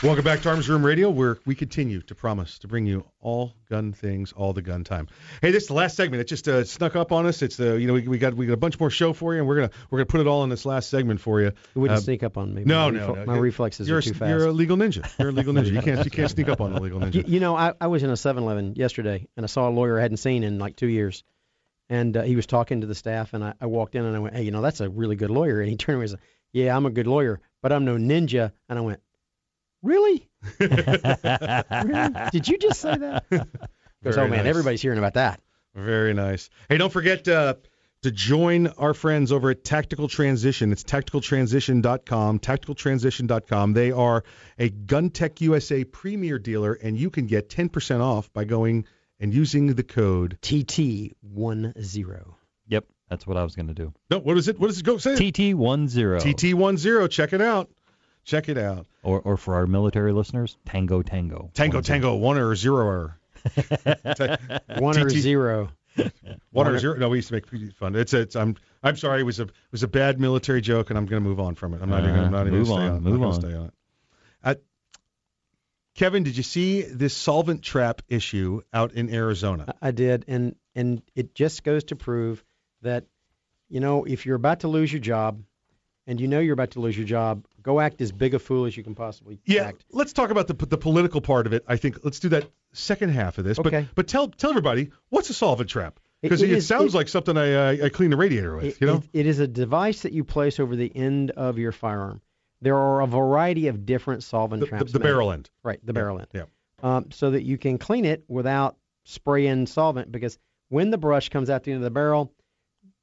Welcome back to Arms Room Radio, where we continue to promise to bring you all gun things, all the gun time. Hey, this is the last segment. It just uh, snuck up on us. It's the you know we, we got we got a bunch more show for you, and we're gonna we're gonna put it all in this last segment for you. It wouldn't Uh, sneak up on me. No, my no, refle- no. My reflexes you're are a, too fast. You're a legal ninja. You're a legal ninja. You can't you can't sneak up on a legal <laughs> ninja. You, you know, I, I was in a 7-Eleven yesterday, and I saw a lawyer I hadn't seen in like two years, and uh, he was talking to the staff, and I, I walked in and I went, "Hey, you know, that's a really good lawyer." And he turned around and said, "Yeah, I'm a good lawyer, but I'm no ninja." And I went, "Really? <laughs> really? Did you just say that?" <laughs> Goes, Very "Oh man, nice. everybody's hearing about that." Very nice. Hey, don't forget uh, to join our friends over at Tactical Transition. It's tacticaltransition.com, tacticaltransition.com. They are a GunTech USA premier dealer, and you can get 10% off by going and using the code TT10. Yep, that's what I was going to do. No, what is it? What does it go say? TT10. TT10. Check it out. Check it out. Or, or for our military listeners, Tango Tango. Tango, tango, one or zero <laughs> or One or zero. One One or or- zero. No, we used to make pretty fun. It's it's. I'm I'm sorry. It was a it was a bad military joke, and I'm going to move on from it. I'm not even. I'm not Uh, even move gonna stay on, on. it. Move on. gonna Stay on it. Uh, Kevin, did you see this solvent trap issue out in Arizona? I did, and and it just goes to prove that, you know, if you're about to lose your job, and you know you're about to lose your job, go act as big a fool as you can possibly Yeah, act. let's talk about the the political part of it. I think let's do that second half of this. Okay. But but tell tell everybody what's a solvent trap because it it, sounds it- like something I uh, I clean the radiator with. It- you know. it- is a device that you place over the end of your firearm. There are a variety of different solvent The- the- traps. the made. barrel end. Right, the Yeah, barrel end. yeah. Um, so that you can clean it without spraying solvent because when the brush comes out the end of the barrel,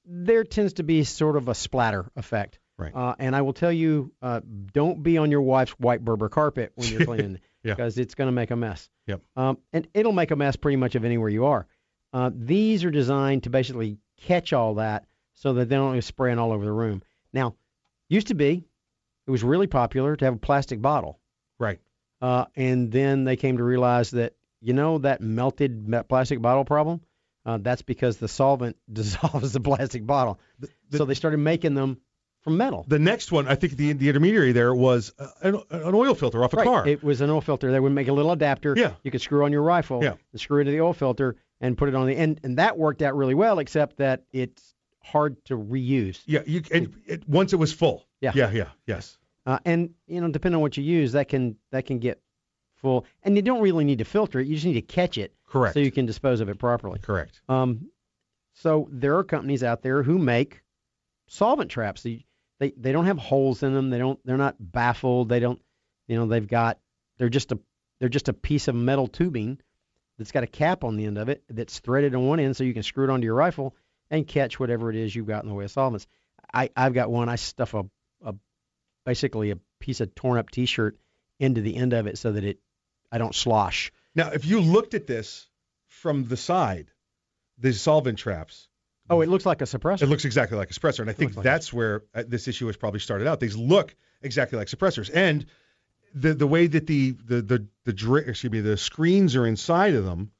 there tends to be sort of a splatter effect. Right. Uh, and I will tell you, uh, don't be on your wife's white Berber carpet when you're <laughs> cleaning Yeah. because it's going to make a mess. Yep. Um, and it'll make a mess pretty much of anywhere you are. Uh, these are designed to basically catch all that so that they don't go spraying all over the room. Now, used to be, it was really popular to have a plastic bottle. Right. Uh, and then they came to realize that, you know, that melted plastic bottle problem, uh, that's because the solvent <laughs> dissolves the plastic bottle. so they started making them from metal. The next one, I think the the intermediary there was uh, an, an oil filter off a right. car. It was an oil filter. They would make a little adapter. Yeah. You could screw on your rifle. Yeah. And screw into the oil filter and put it on the end. And that worked out really well, except that it's hard to reuse. yeah, you and it, once it was full. Yeah. Yeah, yeah, yes. Uh, and you know, depending on what you use, that can that can get full. And you don't really need to filter it. You just need to catch it. Correct. So you can dispose of it properly. Correct. Um, so there are companies out there who make solvent traps. They, they they don't have holes in them. They don't. They're not baffled. They don't. You know, they've got. They're just a. They're just a piece of metal tubing that's got a cap on the end of it that's threaded on one end, so you can screw it onto your rifle and catch whatever it is you've got in the way of solvents. I I've got one. I stuff a a basically a piece of torn up T-shirt into the end of it so that it I don't slosh. Now, if you looked at this from the side, the solvent traps, Oh, it looks like a suppressor. it looks exactly like a suppressor, and I think like that's where uh, this issue has probably started out. These look exactly like suppressors, and the the way that the the the the dra- excuse me the screens are inside of them,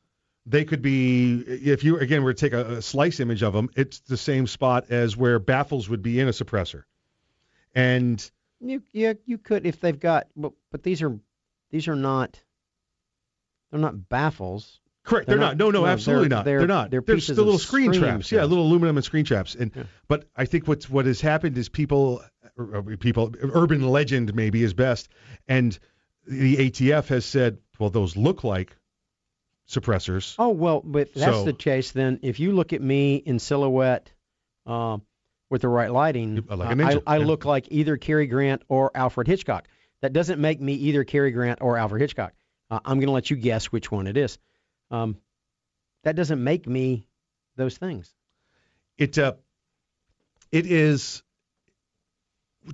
they could be if you again were to take a, a slice image of them, it's the same spot as where baffles would be in a suppressor, and You yeah you could if they've got but but these are these are not they're not baffles. Correct. They're, not, No, no, absolutely they're, not. They're, They're, not. They're They're pieces the little screen screen traps. Yeah, little aluminum and screen traps. And Yeah. but I think what's what has happened is people, people, urban legend maybe is best, and the ATF has said, well, those look like suppressors. Oh well, but that's So- the case. Then if you look at me in silhouette, um, with the right lighting, like uh, I, I yeah. look like either Cary Grant or Alfred Hitchcock. That doesn't make me either Cary Grant or Alfred Hitchcock. Uh, I'm going to let you guess which one it is. Um, that doesn't make me those things. It uh, it is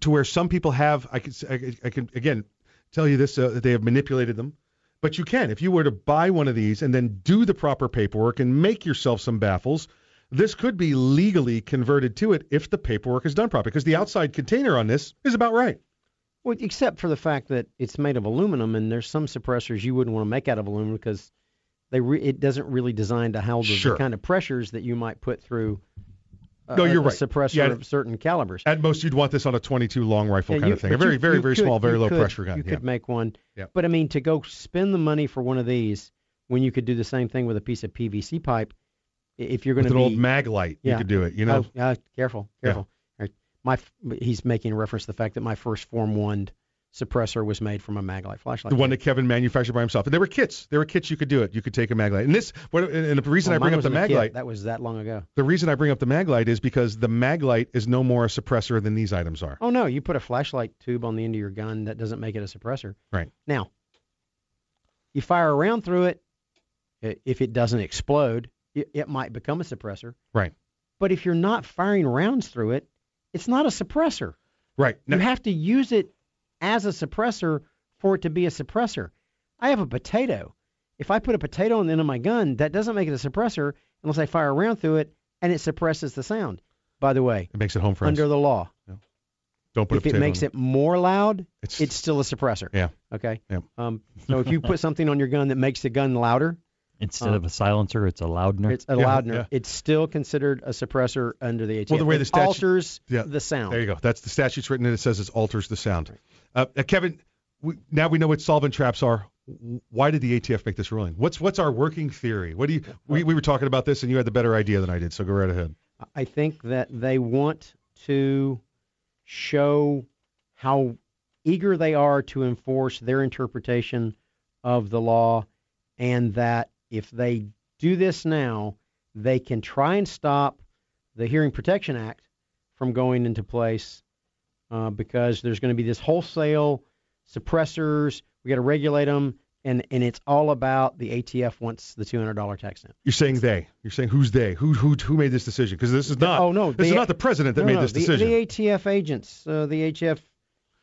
to where some people have. I can I, I can again tell you this uh, that they have manipulated them. But you can if you were to buy one of these and then do the proper paperwork and make yourself some baffles. This could be legally converted to it if the paperwork is done properly, because the outside container on this is about right. Well, except for the fact that it's made of aluminum, and there's some suppressors you wouldn't want to make out of aluminum because they re- it doesn't really design to handle Sure. the kind of pressures that you might put through a, No, you're right. suppressor Yeah. of certain calibers. At most, you'd want this on a 22 long rifle Yeah, kind you- of thing. A very, you- very, you very could- small, very low could- pressure gun. You yeah. could make one. Yeah. But I mean, to go spend the money for one of these when you could do the same thing with a piece of PVC pipe, if you're going to to an old mag light, you could do it. You know. Oh, uh, careful, careful. My he's making reference to the fact that my first Form One suppressor was made from a Maglite flashlight. the one that Kevin manufactured by himself. And there were kits. There were kits you could do it. You could take a Maglite. And this, what, and the reason Well, I bring up the wasn't a mag kit. light, That was that long ago. the reason I bring up the Maglite is because the Maglite is no more a suppressor than these items are. Oh no, you put a flashlight tube on the end of your gun. That doesn't make it a suppressor. Right. Now, you fire a round through it. If it doesn't explode, it, it might become a suppressor. Right. But if you're not firing rounds through it, it's not a suppressor. Right. you have to use it as a suppressor for it to be a suppressor. I have a potato. If I put a potato on the end of my gun, that doesn't make it a suppressor unless I fire a round through it and it suppresses the sound. By the way, It makes it home friends. under the law, Don't put a if it makes it more loud, It's- it's, still a suppressor. Yeah. Okay. Yeah. Um, so if you put something on your gun that makes the gun louder, Instead uh, of a silencer, it's a loudener. it's a Yeah, loudener. yeah. It's still considered a suppressor under the ATF. Well, the way It the statute alters yeah, the sound. There you go. That's the statute's written, and it says it alters the sound. Uh, uh, Kevin, we, now we know what solvent traps are. Why did the ATF make this ruling? What's what's our working theory? What do you? We, we were talking about this, and you had the better idea than I did. So go right ahead. I think that they want to show how eager they are to enforce their interpretation of the law, and that if they do this now, they can try and stop the Hearing Protection Act from going into place uh, because there's going to be this wholesale suppressors. We got to regulate them, and and it's all about the ATF wants the $200 tax stamp. You're saying they. You're saying who's they? Who who who made this decision? Because this is not. oh no, this is the- not the president that no, made no, this the- decision. The, ATF agents, uh, the ATF,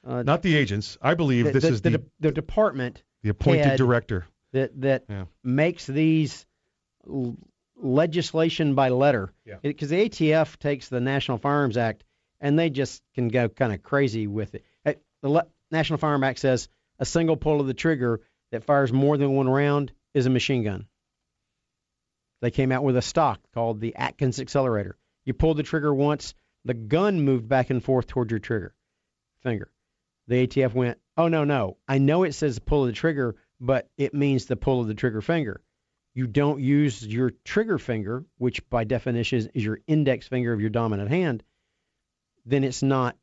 uh, not the agents. I believe the, this the, is the, the the department the appointed director. That that Yeah. makes these l- legislation by letter. Yeah. Because the ATF takes the National Firearms Act and they just can go kind of crazy with it. The le- National Firearms Act says a single pull of the trigger that fires more than one round is a machine gun. They came out with a stock called the Akins Accelerator. You pulled the trigger once, the gun moved back and forth toward your trigger finger. The ATF went, oh, no, no. I know it says pull of the trigger, but it means the pull of the trigger finger. You don't use your trigger finger, which by definition is, your index finger of your dominant hand, then it's not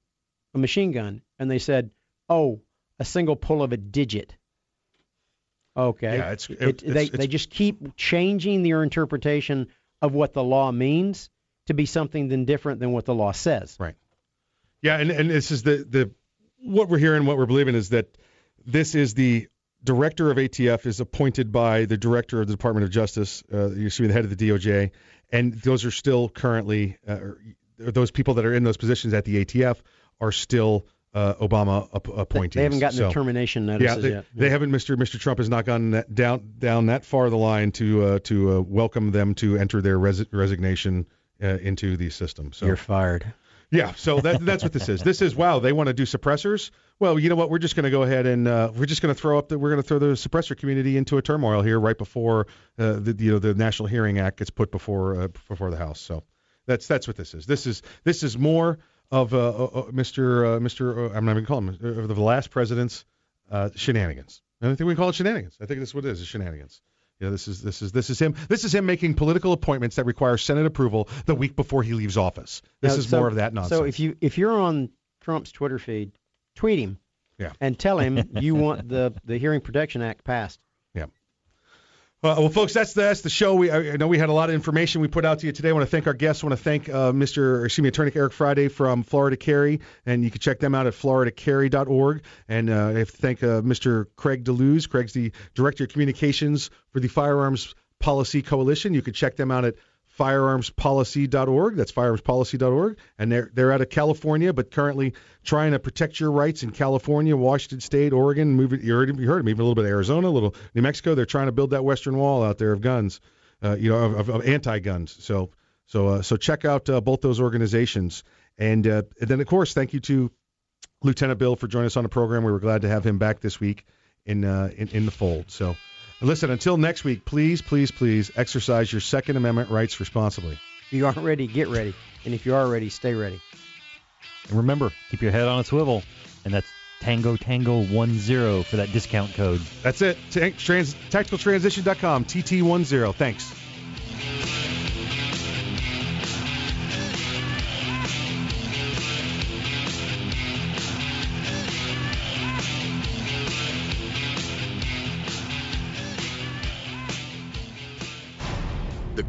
a machine gun. And they said, oh, a single pull of a digit. Okay. Yeah, it's- It- it- they, it's- they just keep changing their interpretation of what the law means to be something then different than what the law says. Right. Yeah, and, and this is the the what we're hearing, what we're believing is that this is the director of ATF is appointed by the director of the Department of Justice. Uh, you see the head of the DOJ, and those are still currently uh, those people that are in those positions at the ATF are still uh, Obama ap- appointees. They haven't gotten So- the termination yeah, notices they, yet. they haven't. Mr. Mr. Trump has not gone that, down down that far the line to uh, to uh, welcome them to enter their res- resignation uh, into the system. So You're fired. yeah, so that, that's what this is. This is wow, they want to do suppressors. Well, you know what? We're just going to go ahead and uh, we're just going to throw up the we're going to throw the suppressor community into a turmoil here right before uh, the you know the National Hearing Act gets put before uh, before the House. So that's that's what this is. This is this is more of uh, uh, uh, Mr. Uh, Mr. I'm not even calling him uh, of the last president's uh, shenanigans. I think we call it shenanigans. I think that's what it is, is shenanigans. Yeah, this is this is this is him. This is him making political appointments that require Senate approval the week before he leaves office. This Now, is so- more of that nonsense. So if you if you're on Trump's Twitter feed, tweet him. Yeah. And tell him <laughs> you want the the Hearing Protection Act passed. Yeah. Well, folks, that's the, that's the show. We I know we had a lot of information we put out to you today. I want to thank our guests. I want to thank uh, Mr. or excuse me, Attorney Eric Friday from Florida Carry, and you can check them out at floridacarry.org. And uh, I have to thank uh, Mr. Craig DeLuz. Craig's the Director of Communications for the Firearms Policy Coalition. You can check them out at firearmspolicy.org. That's firearmspolicy.org, and they're they're out of California, but currently trying to protect your rights in California, Washington State, Oregon. Move it, you heard, you heard them, even a little bit of Arizona, a little New Mexico. They're trying to build that western wall out there of guns, uh, you know, of, of, of anti-guns. So so uh, so check out uh, both those organizations, and, uh, and then of course thank you to Lieutenant Bill for joining us on the program. We were glad to have him back this week in uh, in, in the fold. So. Listen, until next week, please, please, please exercise your Second Amendment rights responsibly. If you aren't ready, get ready. And if you are ready, stay ready. And remember, keep your head on a swivel, and that's Tango Tango One Zero for that discount code. That's it. Trans, tacticaltransition.com, TT10. Thanks.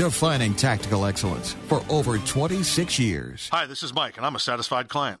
defining tactical excellence for over 26 years. Hi, this is Mike, and I'm a satisfied client.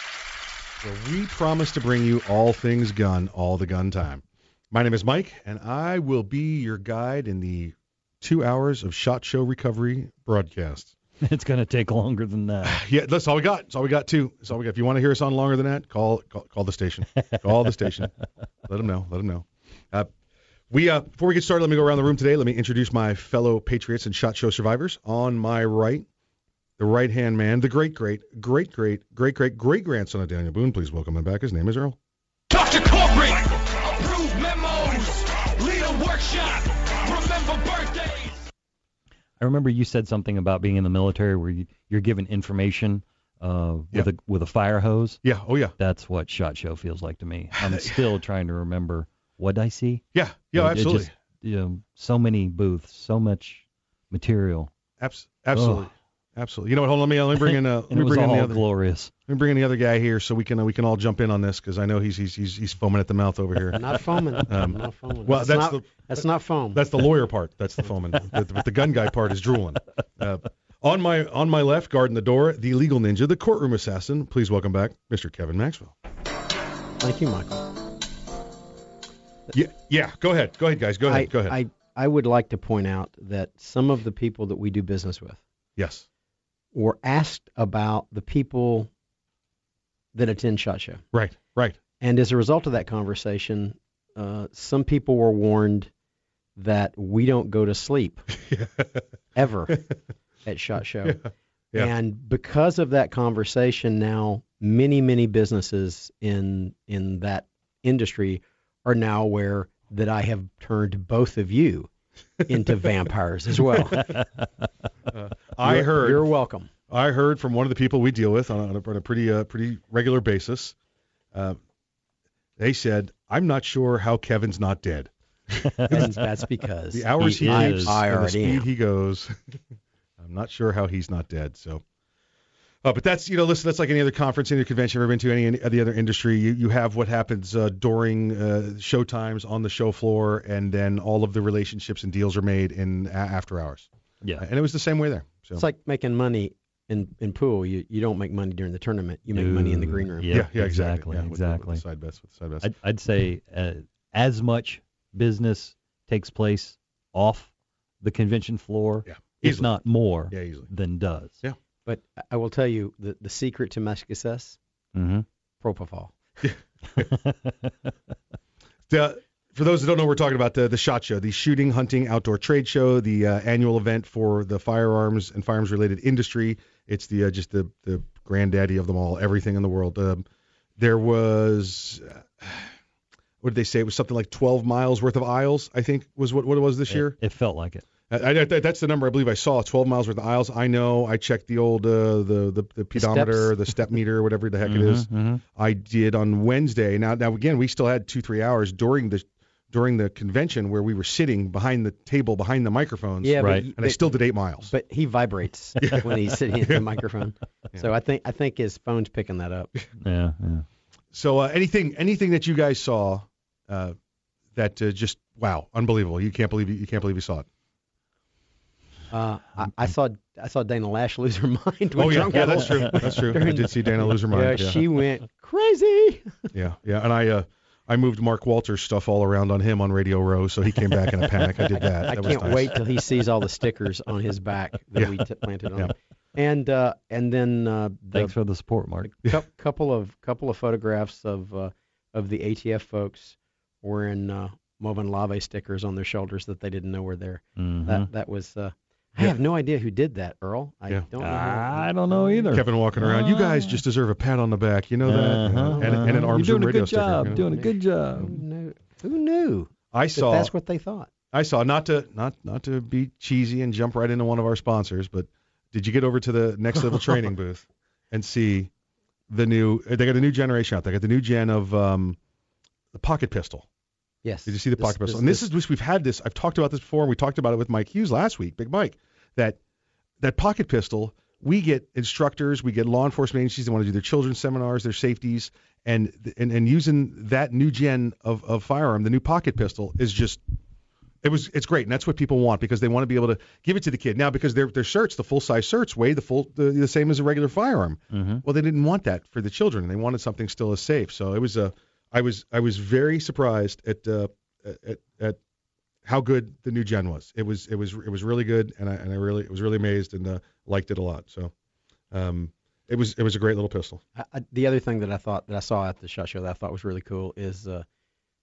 where we promise to bring you all things gun all the gun time. My name is Mike, and I will be your guide in the two hours of Shot Show Recovery broadcast. <laughs> It's going to take longer than that. <sighs> yeah, that's all we got. That's all we got, too. That's all we got. If you want to hear us on longer than that, call call, call the station. Call the station. <laughs> Let them know. Let them know. Uh, we uh, Before we get started, let me go around the room today. Let me introduce my fellow Patriots and Shot Show survivors. On my right, the right hand man, the great, great, great, great, great, great, great grandson of Daniel Boone. Please welcome him back. His name is Earl. Dr. Corporate, approve memos, lead a workshop, remember birthdays. I remember you said something about being in the military where you, you're given information uh, with Yeah. a with a fire hose. Yeah. Oh yeah. That's what Shot Show feels like to me. <laughs> I'm still trying to remember what I see. Yeah. Yeah. It- it absolutely. just, you know, so many booths, so much material. Abs- absolutely. Ugh. Absolutely. You know what? Hold on. Let me let me bring in uh, <laughs> let me bring in the other glorious. Let me bring in the other guy here so we can uh, we can all jump in on this because I know he's he's he's he's foaming at the mouth over here. <laughs> Not foaming. Um, not foaming. Well, that's, that's not, the that's not foam. that's the lawyer part. That's the foaming. <laughs> the, the, the gun guy part is drooling. Uh, on my on my left, guarding the door, the legal ninja, the courtroom assassin. Please welcome back, Mr. Kevin Maxwell. Thank you, Michael. Yeah, yeah. Go ahead. Go ahead, guys. Go ahead. I, Go ahead. I, I would like to point out that some of the people that we do business with yes. Were asked about the people that attend SHOT Show. Right. Right. And as a result of that conversation, uh, some people were warned that we don't go to sleep <laughs> ever at SHOT Show. <laughs> Yeah. And because of that conversation, now many, many businesses in in that industry are now aware that I have turned both of you into vampires as well. <laughs> Uh, I You're- heard. You're welcome. I heard from one of the people we deal with on a, on a pretty uh, pretty regular basis. Uh, they said, "I'm not sure how Kevin's not dead." <laughs> And that's because the hours he, he keeps is. I and the speed am. he goes. <laughs> I'm not sure how he's not dead. So, uh, but that's you know, listen, that's like any other conference, any other convention I've ever been to, any, any of the other industry. You you have what happens uh, during uh, show times on the show floor, and then all of the relationships and deals are made in a- after hours. Yeah. and it was the same way there. So It's like making money in in pool. You you don't make money during the tournament. You make money in the green room. Yeah, yeah, exactly, exactly, yeah, with the- with the side bets, with the side bets. I'd, I'd say uh, as much business takes place off the convention floor, yeah, if not more, Yeah, easily. than does. Yeah. But I will tell you the the secret to my success: Mm-hmm. propofol. <laughs> The, for those that don't know, we're talking about the the Shot Show, the shooting, hunting, outdoor trade show, the uh, annual event for the firearms and firearms related industry. It's the uh, just the the granddaddy of them all, everything in the world. Um, there was. Uh, <sighs> what did they say? It was something like 12 miles worth of aisles. I think was what, what it was this year. It felt like it. I, I, that's the number I believe I saw. 12 miles worth of aisles. I know. I checked the old uh, the the, the pedometer, the, step meter, whatever the heck it is. Mhm, I did on Wednesday. Now now again, we still had two three hours during the during the convention where we were sitting behind the table behind the microphones. Yeah, Right. y- And I still did eight miles. But he vibrates <laughs> when he's sitting at the microphone. So I think I think his phone's picking that up. <laughs> Yeah, yeah. So uh, anything anything that you guys saw uh, that uh, just wow, unbelievable. You can't believe you, you can't believe you saw it. Uh, I, I saw I saw Dana Loesch lose her <laughs> mind. With Oh, yeah, yeah, that's true. That's true. I did see Dana lose her mind, Yeah, yeah. she went crazy. <laughs> Yeah, yeah, and I uh, I moved Mark Walters stuff all around on him on Radio Row, so he came back in a panic. I did that. I That can't nice. wait till he sees all the stickers on his back that Yeah. we t- planted on Yeah. him. And uh, and then uh, the Thanks for the support, Mark. <laughs> cou- couple of couple of photographs of uh, of the ATF folks wearing uh, Molon Labe stickers on their shoulders that they didn't know were there. Mhm. That that was. Uh, I have no idea who did that, Earl. I Yeah. don't know. who- I don't know either. Kevin walking around. You guys just deserve a pat on the back. You know that, You know, Uh-huh, and, and an arms You're doing room a radio good sticker. job. you know? Doing a good Who job. knew? Who knew? I that saw. That's what they thought. I saw. Not to not not to be cheesy and jump right into one of our sponsors, but did you get over to the next level training <laughs> booth and see the new? They got a new generation out. They got the new gen of um, the pocket pistol. Yes. Did you see the This- pocket pistol? this- and this, this- is we've had this. I've talked about this before, and we talked about it with Mike Hughes last week, Big Mike. That that pocket pistol, we get instructors, we get law enforcement agencies that want to do their children's seminars, their safeties, and and and using that new gen of of firearm, the new pocket pistol, is just it was it's great, and that's what people want because they want to be able to give it to the kid now because their their SIRTs, the full size SIRTs, weigh the full the, the same as a regular firearm. Mm-hmm. Well, they didn't want that for the children. They wanted something still as safe. So it was a, I was I was very surprised at uh, at at how good the new gen was. It was it was it was really good, and I and I really was really amazed and uh, liked it a lot. So, um, it was it was a great little pistol. I, I, the other thing that I thought that I saw at the shot show that I thought was really cool is, uh,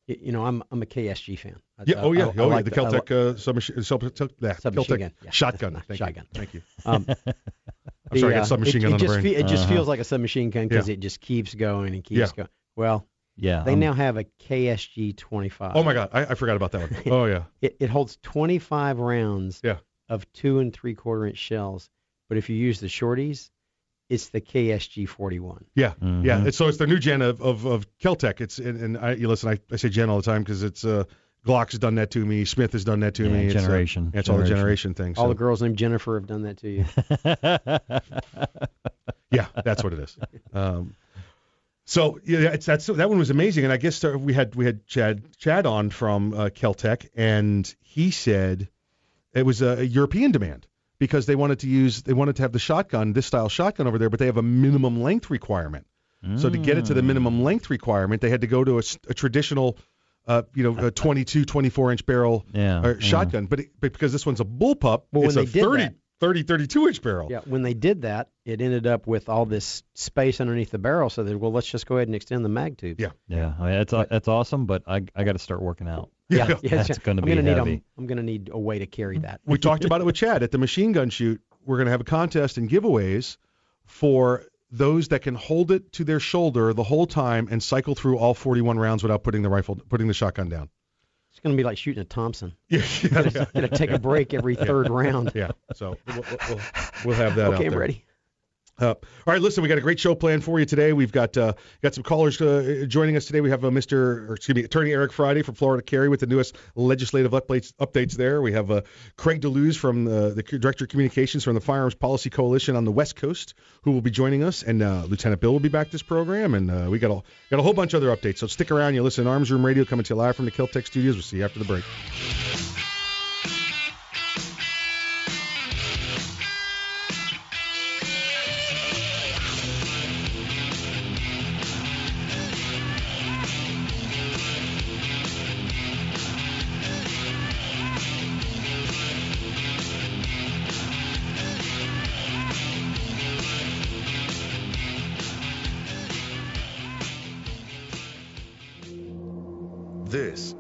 y- you know, I'm I'm a KSG fan. I, Yeah. Oh yeah. I- I oh yeah. like The I li- Keltec uh, submachine sub, sub, yeah, Submachine Keltec gun, yeah. shotgun. Thank Shotgun. you. Thank you. <laughs> Um, I'm sorry, I got uh, submachine it, gun it on the just brain. fe- it just Uh-huh. feels like a submachine gun because Yeah. it just keeps going and keeps Yeah. going. Well, Yeah. they I'm- now have a KSG 25. Oh my God, I, I forgot about that one. <laughs> Oh yeah. It, it holds 25 rounds Yeah. of two and three quarter inch shells, but if you use the shorties, it's the KSG 41. Yeah, Mhm. yeah. It's, so it's the new gen of of, of Keltec. It's and, and I you listen. I, I say gen all the time because it's uh, Glock's has done that to me. Smith has done that to Yeah, me. It's, uh, generation. it's all the Generation. generation thing. All the girls named Jennifer have done that to you. <laughs> yeah, that's what it is. <laughs> Um, so yeah, it's that's that one was amazing, and I guess we had we had Chad Chad on from uh, Keltec, and he said it was a, a European demand because they wanted to use they wanted to have the shotgun this style shotgun over there, but they have a minimum length requirement. So to get it to the Mm. minimum length requirement, they had to go to a traditional, uh, you know, a 22, 24 inch barrel Yeah, uh, yeah. shotgun. But, it, but because this one's a bullpup, Well, it's a 30, that- 30, 32 inch barrel. Yeah, when they did that, it ended up with all this space underneath the barrel. So they well, let's just go ahead and extend the mag tube. Yeah. Yeah, I mean, that's that's awesome, but I I got to start working out. <laughs> Yeah, <laughs> that's going to I'm be gonna need heavy. a, I'm going to need a way to carry mm-hmm. that. we talked about it with Chad at the machine gun shoot. We're going to have a contest and giveaways for those that can hold it to their shoulder the whole time and cycle through all 41 rounds without putting the rifle, putting the shotgun down. It's going to be like shooting a Thompson. <laughs> Yeah, gotta, you gotta take a break every Yeah. third round. Yeah, so we'll, we'll, we'll have that. <laughs> out Okay, I'm there. ready. Uh, all right, listen, we got a great show planned for you today. We've got uh, got some callers uh, joining us today. We have uh, Mr. Excuse me, Attorney Eric Friday from Florida Carry with the newest legislative updates. Updates there. We have uh, Craig DeLuz from uh, the Director of Communications from the Firearms Policy Coalition on the West Coast, who will be joining us, and uh, Lieutenant Bill will be back this program, and we got a got a whole bunch of other updates. So stick around. You listen Arms Room Radio coming to you live from the Keltec Studios. We'll see you after the break.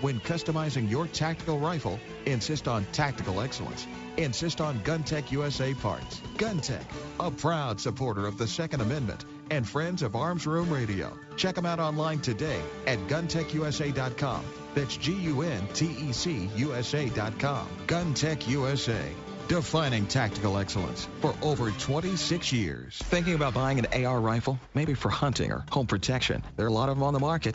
when customizing your tactical rifle, insist on tactical excellence. Insist on GunTec USA parts. GunTec, a proud supporter of the Second Amendment and friends of Arms Room Radio. Check them out online today at guntecusa.com. That's G-U-N-T-E-C USA.com. GunTec USA. Defining tactical excellence for over 26 years. Thinking about buying an AR rifle? Maybe for hunting or home protection. There are a lot of them on the market.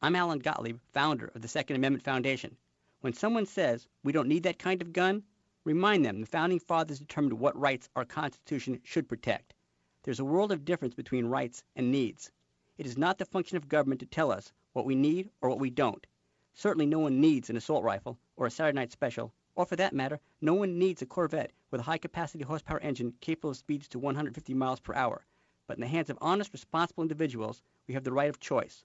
I'm Alan Gottlieb, founder of the Second Amendment Foundation. When someone says we don't need that kind of gun, remind them the founding fathers determined what rights our Constitution should protect. There's a world of difference between rights and needs. It is not the function of government to tell us what we need or what we don't. Certainly no one needs an assault rifle or a Saturday night special, or for that matter, no one needs a Corvette with a high capacity horsepower engine capable of speeds to 150 miles per hour. But in the hands of honest, responsible individuals, we have the right of choice.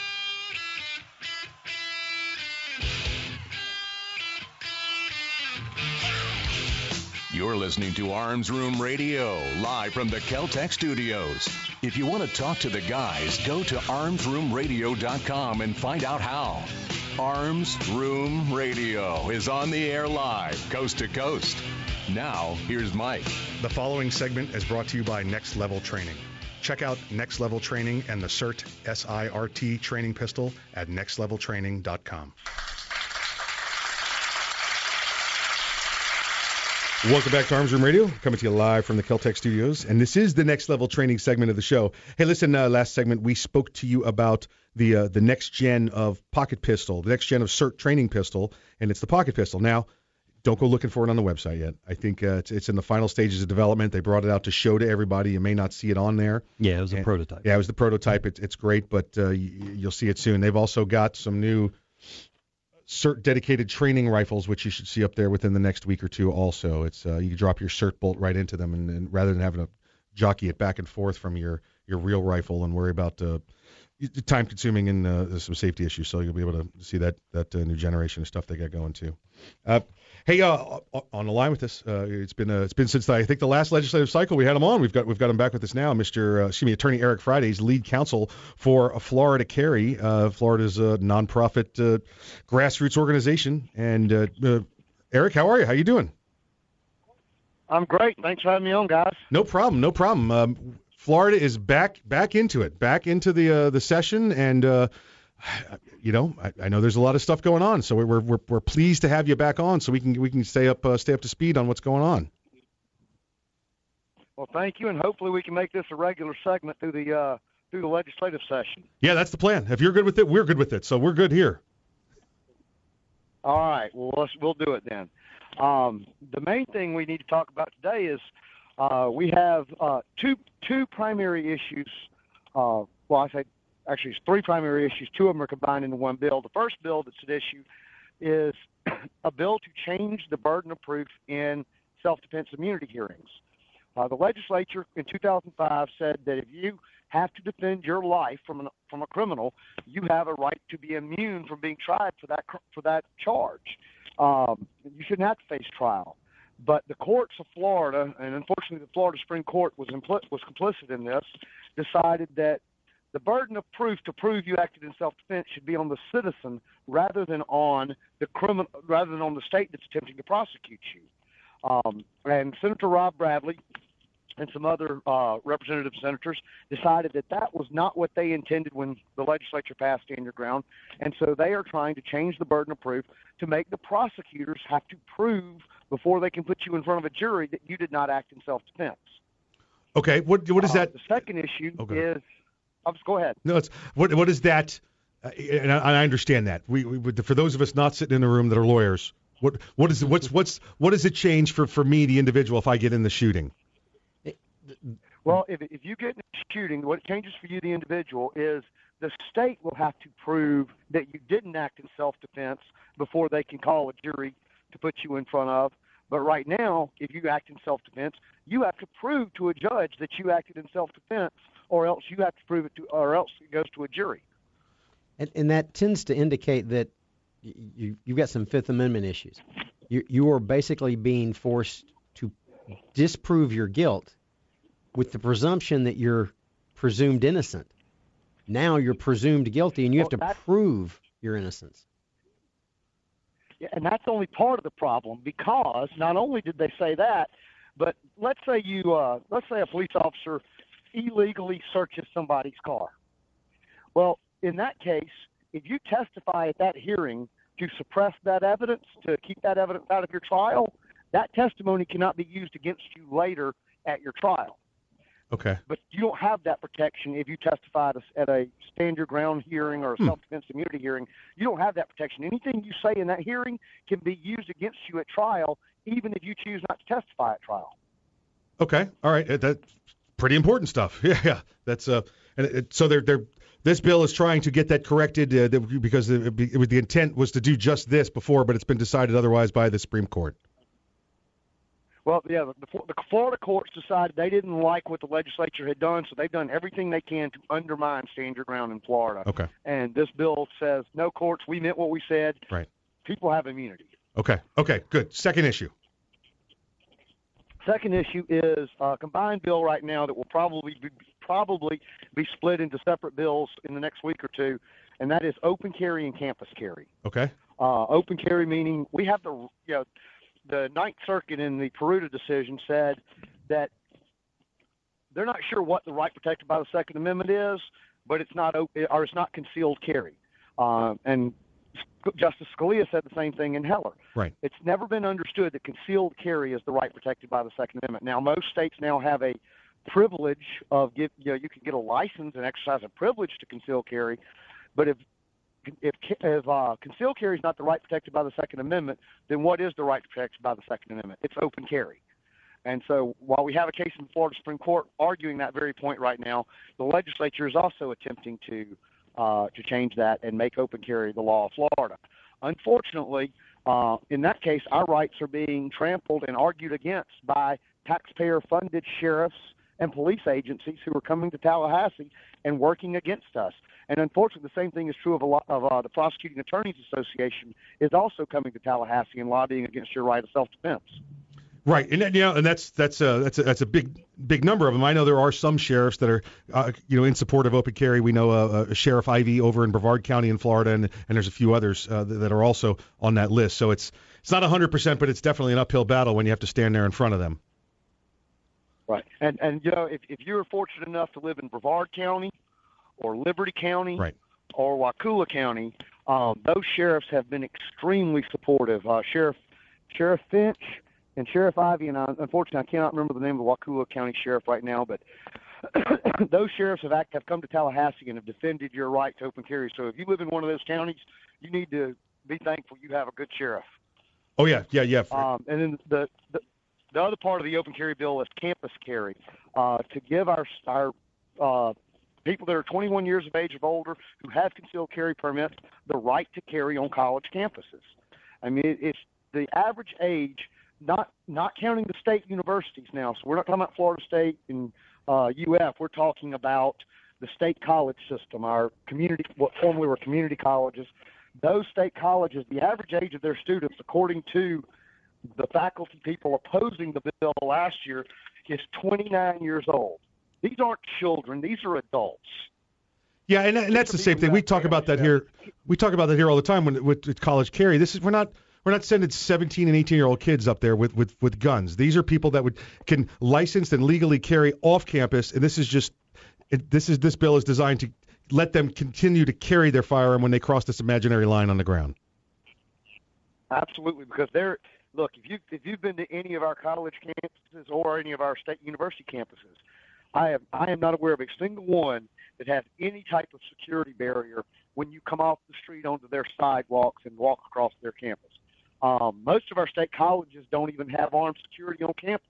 You're listening to Arms Room Radio, live from the Keltec studios. If you want to talk to the guys, go to armsroomradio.com and find out how. Arms Room Radio is on the air live, coast to coast. Now, here's Mike. The following segment is brought to you by Next Level Training. Check out Next Level Training and the CERT SIRT training pistol at nextleveltraining.com. Welcome back to Arms Room Radio, coming to you live from the Keltec studios. And this is the next level training segment of the show. Hey, listen, uh, last segment we spoke to you about the uh, the next gen of pocket pistol, the next gen of SIRT training pistol, and it's the pocket pistol. Now, don't go looking for it on the website yet. I think uh, it's, it's in the final stages of development. They brought it out to show to everybody. You may not see it on there. Yeah, it was a prototype. Yeah, it was the prototype. It's, it's great, but uh, y- you'll see it soon. They've also got some new SIRT dedicated training rifles, which you should see up there within the next week or two. Also, it's uh, you can drop your SIRT bolt right into them, and, and rather than having to jockey it back and forth from your your real rifle and worry about uh, time consuming and uh, some safety issues. So you'll be able to see that that uh, new generation of stuff they got going too. Uh, hey, uh, on the line with us, uh, it's been uh, it's been since I think the last legislative cycle we had him on. We've got we've got him back with us now, Mr. Uh, excuse me, Attorney Eric Friday. He's lead counsel for Florida Carry. Uh, Florida's a nonprofit uh, grassroots organization. And uh, uh, Eric, how are you? How you doing? I'm great. Thanks for having me on, guys. No problem. No problem. Um, Florida is back back into it, back into the uh, the session, and uh, you know I, I know there's a lot of stuff going on, so we're, we're we're pleased to have you back on, so we can we can stay up uh, stay up to speed on what's going on. Well, thank you, and hopefully we can make this a regular segment through the uh, through the legislative session. Yeah, that's the plan. If you're good with it, we're good with it, so we're good here. All right. Well, let's we'll do it then. Um, the main thing we need to talk about today is uh, we have uh, two two primary issues. Uh, well, I say actually it's three primary issues. Two of them are combined into one bill. The first bill that's at issue is <clears throat> a bill to change the burden of proof in self-defense immunity hearings. Uh, the legislature in 2005 said that if you have to defend your life from an, from a criminal, you have a right to be immune from being tried for that for that charge. Um, you shouldn't have to face trial. But the courts of Florida, and unfortunately the Florida Supreme Court was impl- was complicit in this, decided that the burden of proof to prove you acted in self-defense should be on the citizen rather than on the criminal, rather than on the state that's attempting to prosecute you. Um, and Senator Rob Bradley and some other uh, representative senators decided that that was not what they intended when the legislature passed Stand Your Ground, and so they are trying to change the burden of proof to make the prosecutors have to prove before they can put you in front of a jury that you did not act in self-defense. Okay, what what is Uh, that? The second issue Okay. is, just go ahead. No, it's what what is that? Uh, and I, I understand that. We, we for those of us not sitting in the room that are lawyers, what what is it, what's what's what does it change for for me, the individual, if I get in the shooting? Well, if, if you get in the shooting, what changes for you, the individual, is the state will have to prove that you didn't act in self-defense before they can call a jury to put you in front of. But right now, if you act in self-defense, you have to prove to a judge that you acted in self-defense, or else you have to prove it to, or else it goes to a jury. And, and that tends to indicate that you, you've got some Fifth Amendment issues. You, you are basically being forced to disprove your guilt with the presumption that you're presumed innocent. Now you're presumed guilty, and you have to prove your innocence. and that's only part of the problem because not only did they say that, but let's say you uh, let's say a police officer illegally searches somebody's car. Well, in that case, if you testify at that hearing to suppress that evidence, to keep that evidence out of your trial, that testimony cannot be used against you later at your trial. Okay. But you don't have that protection if you testify at a stand your ground hearing or a Hmm. self defense immunity hearing. You don't have that protection. Anything you say in that hearing can be used against you at trial, even if you choose not to testify at trial. Okay. All right. That's pretty important stuff. <laughs> Yeah. Yeah. That's uh. And it, so they're they're this bill is trying to get that corrected uh, because it, it was, the intent was to do just this before, but it's been decided otherwise by the Supreme Court. Well, yeah, the, the Florida courts decided they didn't like what the legislature had done, so they've done everything they can to undermine stand your ground in Florida. Okay. And this bill says, no courts, we meant what we said. Right. People have immunity. Okay. Okay. Good. Second issue. Second issue is a combined bill right now that will probably be, probably be split into separate bills in the next week or two, and that is open carry and campus carry. Okay. Uh, open carry meaning we have the you know the Ninth Circuit in the Peruta decision said that they're not sure what the right protected by the Second Amendment is, but it's not or it's not concealed carry. Uh, and Justice Scalia said the same thing in Heller. Right. It's never been understood that concealed carry is the right protected by the Second Amendment. Now, most states now have a privilege of give you know you can get a license and exercise a privilege to conceal carry, but if if, if uh, concealed carry is not the right protected by the Second Amendment, then what is the right protected by the Second Amendment? It's open carry. And so while we have a case in the Florida Supreme Court arguing that very point right now, the legislature is also attempting to uh, to change that and make open carry the law of Florida. Unfortunately, uh, in that case, our rights are being trampled and argued against by taxpayer-funded sheriffs and police agencies who are coming to Tallahassee and working against us. And unfortunately, the same thing is true of a lot of uh, the Prosecuting Attorneys Association is also coming to Tallahassee and lobbying against your right of self-defense. Right, and you know, and that's that's a that's a, that's a big big number of them. I know there are some sheriffs that are, uh, you know, in support of open carry. We know uh, uh, Sheriff Ivey over in Brevard County in Florida, and and there's a few others uh, that are also on that list. So it's it's not 100%, but it's definitely an uphill battle when you have to stand there in front of them. Right. And and you know, if if you're fortunate enough to live in Brevard County or Liberty County Right. or Wakulla County, um, those sheriffs have been extremely supportive. Uh, Sheriff Sheriff Finch and Sheriff Ivey, and I, unfortunately I cannot remember the name of the Wakulla County Sheriff right now, but <coughs> those sheriffs have act, have come to Tallahassee and have defended your right to open carry. So if you live in one of those counties, you need to be thankful you have a good sheriff. Oh yeah, yeah, yeah. Um, and then the, the the other part of the open carry bill is campus carry uh, to give our our uh, people that are 21 years of age or older who have concealed carry permits the right to carry on college campuses. I mean, it's the average age, not not counting the state universities now. So we're not talking about Florida State and uh, UF. We're talking about the state college system, our community, what formerly were community colleges. Those state colleges, the average age of their students, according to the faculty people opposing the bill last year, is 29 years old. These aren't children; these are adults. Yeah, and, and that's the same thing. We talk about that here. We talk about that here all the time when with, with college carry. This is we're not we're not sending 17 and 18 year old kids up there with, with with guns. These are people that would can licensed and legally carry off campus, and this is just it, this is this bill is designed to let them continue to carry their firearm when they cross this imaginary line on the ground. Absolutely, because they're look. If you if you've been to any of our college campuses or any of our state university campuses, I am I am not aware of a single one that has any type of security barrier when you come off the street onto their sidewalks and walk across their campus. Um, most of our state colleges don't even have armed security on campus.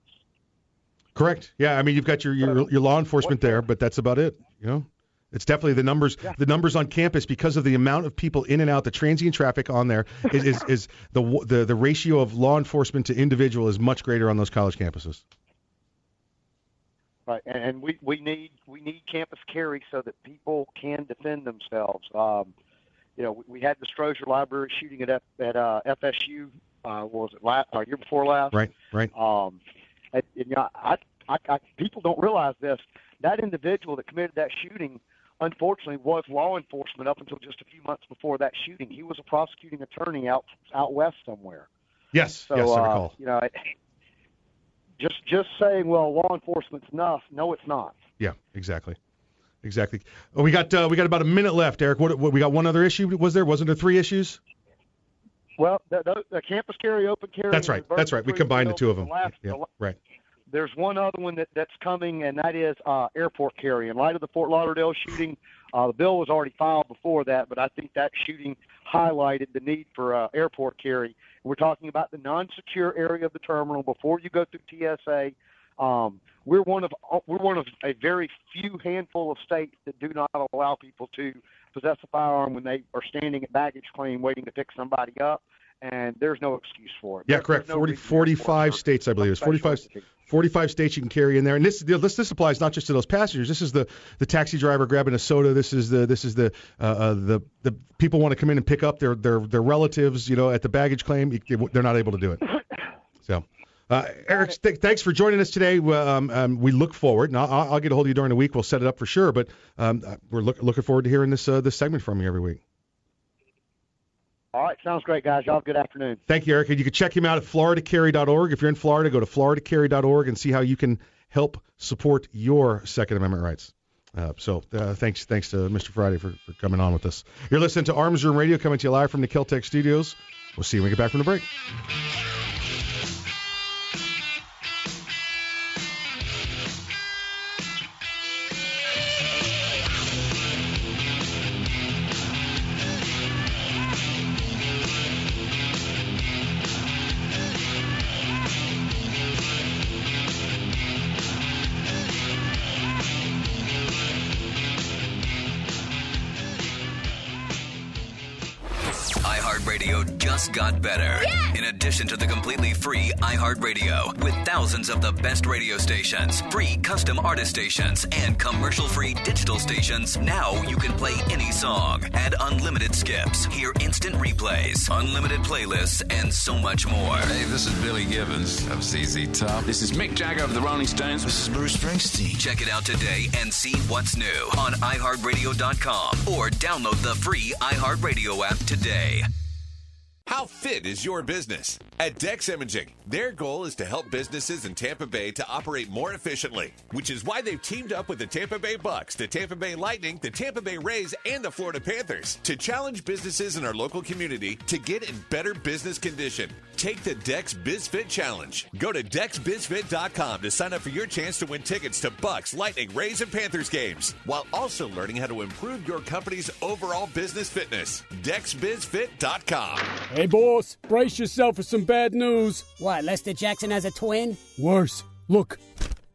Correct. Yeah, I mean you've got your your, your law enforcement there, but that's about it. You know, it's definitely the numbers. The numbers on campus because of the amount of people in and out, the transient traffic on there <laughs> is is, is the the the ratio of law enforcement to individual is much greater on those college campuses. Right, and, and we, we need we need campus carry so that people can defend themselves. Um, you know, we, we had the Strozier Library shooting at F, at uh, FSU. Uh, was it last uh, year before last? Right, right. Um, and, and, you know, I, I, I, people don't realize this. That individual that committed that shooting unfortunately was law enforcement up until just a few months before that shooting. He was a prosecuting attorney out out west somewhere. Yes, So yes, I uh, recall. you know, it, just just saying, well, law enforcement's enough. No, it's not. Yeah, exactly, exactly. Oh, we got uh, we got about a minute left, Eric. What, what we got? One other issue was there? Wasn't there three issues? Well, the, the, the campus carry, open carry. That's right. That's right. We combined the two of them. the last- Yeah, the right. There's one other one that, that's coming, and that is uh, airport carry. In light of the Fort Lauderdale shooting, uh, the bill was already filed before that, but I think that shooting highlighted the need for uh, airport carry. We're talking about the non-secure area of the terminal before you go through TSA. Um, we're one of we're one of a very few handful of states that do not allow people to possess a firearm when they are standing at baggage claim waiting to pick somebody up, and there's no excuse for it. Yeah, There- correct. there's no 40, reason 45 states, I believe. It's 45, 45 states you can carry in there, and this this this applies not just to those passengers. This is the the taxi driver grabbing a soda. This is the this is the uh, uh, the the people want to come in and pick up their their their relatives. You know, at the baggage claim, they're not able to do it. <laughs> So. Uh, Eric, th- thanks for joining us today. Um, um, we look forward, and I'll, I'll get a hold of you during the week. We'll set it up for sure. But um, uh, we're look, looking forward to hearing this uh, this segment from you every week. All right, sounds great, guys. Y'all good afternoon. Thank you, Eric. And you can check him out at floridacarry.org. If you're in Florida, go to floridacarry.org and see how you can help support your Second Amendment rights. Uh, so uh, thanks, thanks to Mr. Friday for, for coming on with us. You're listening to Arms Room Radio coming to you live from the Keltec studios. We'll see you when we get back from the break. iHeartRadio, with thousands of the best radio stations, free custom artist stations, and commercial free digital stations, now you can play any song, add unlimited skips, hear instant replays, unlimited playlists, and so much more. Hey, this is Billy Gibbons of ZZ Top. This is Mick Jagger of the Rolling Stones. This is Bruce Springsteen. Check it out today and see what's new on iHeartRadio.com or download the free iHeartRadio app today. How fit is your business? At Dex Imaging, their goal is to help businesses in Tampa Bay to operate more efficiently, which is why they've teamed up with the Tampa Bay Bucks, the Tampa Bay Lightning, the Tampa Bay Rays, and the Florida Panthers to challenge businesses in our local community to get in better business condition. Take the Dex BizFit Challenge. Go to DexBizFit.com to sign up for your chance to win tickets to Bucks, Lightning, Rays, and Panthers games, while also learning how to improve your company's overall business fitness. DexBizFit.com. Hey, boss, brace yourself for some bad news. What, Lester Jackson has a twin? Worse. Look,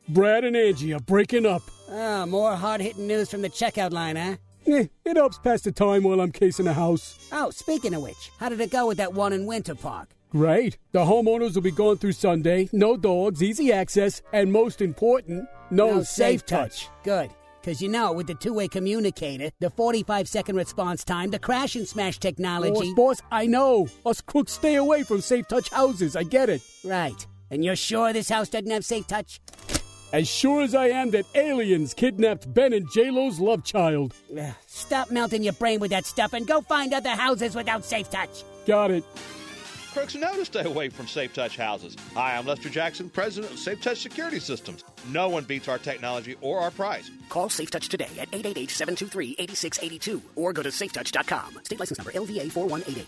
Brad and Angie are breaking up. Ah, more hard hitting news from the checkout line, huh? Eh, it helps pass the time while I'm casing a house. Oh, speaking of which, how did it go with that one in Winter Park? Great. The homeowners will be going through Sunday. No dogs, easy access, and most important, no, safe touch. Good. Because you know, with the two way communicator, the 45 second response time, the crash and smash technology. Boss, boss, I know. Us crooks stay away from safe touch houses. I get it. Right. And you're sure this house doesn't have safe touch? As sure as I am that aliens kidnapped Ben and J-Lo's love child. Stop melting your brain with that stuff and go find other houses without safe touch. Got it. Crooks know to stay away from Safe Touch houses. Hi, I'm Lester Jackson, president of Safe Touch Security Systems. No one beats our technology or our price. Call Safe Touch today at 888-723-8682 or go to safetouch.com. State license number LVA 4188.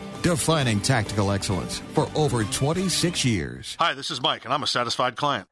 defining tactical excellence for over 26 years. Hi, this is Mike, and I'm a satisfied client.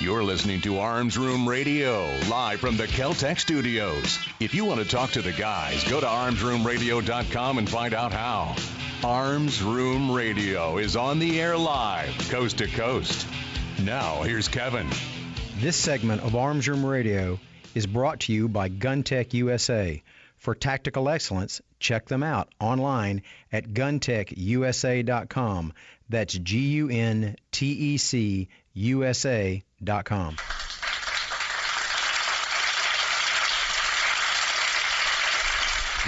You're listening to Arms Room Radio, live from the Keltec studios. If you want to talk to the guys, go to armsroomradio.com and find out how. Arms Room Radio is on the air live, coast to coast. Now, here's Kevin. This segment of Arms Room Radio is brought to you by GunTec USA. For tactical excellence, check them out online at guntecusa.com. That's G U N T E C USA.com.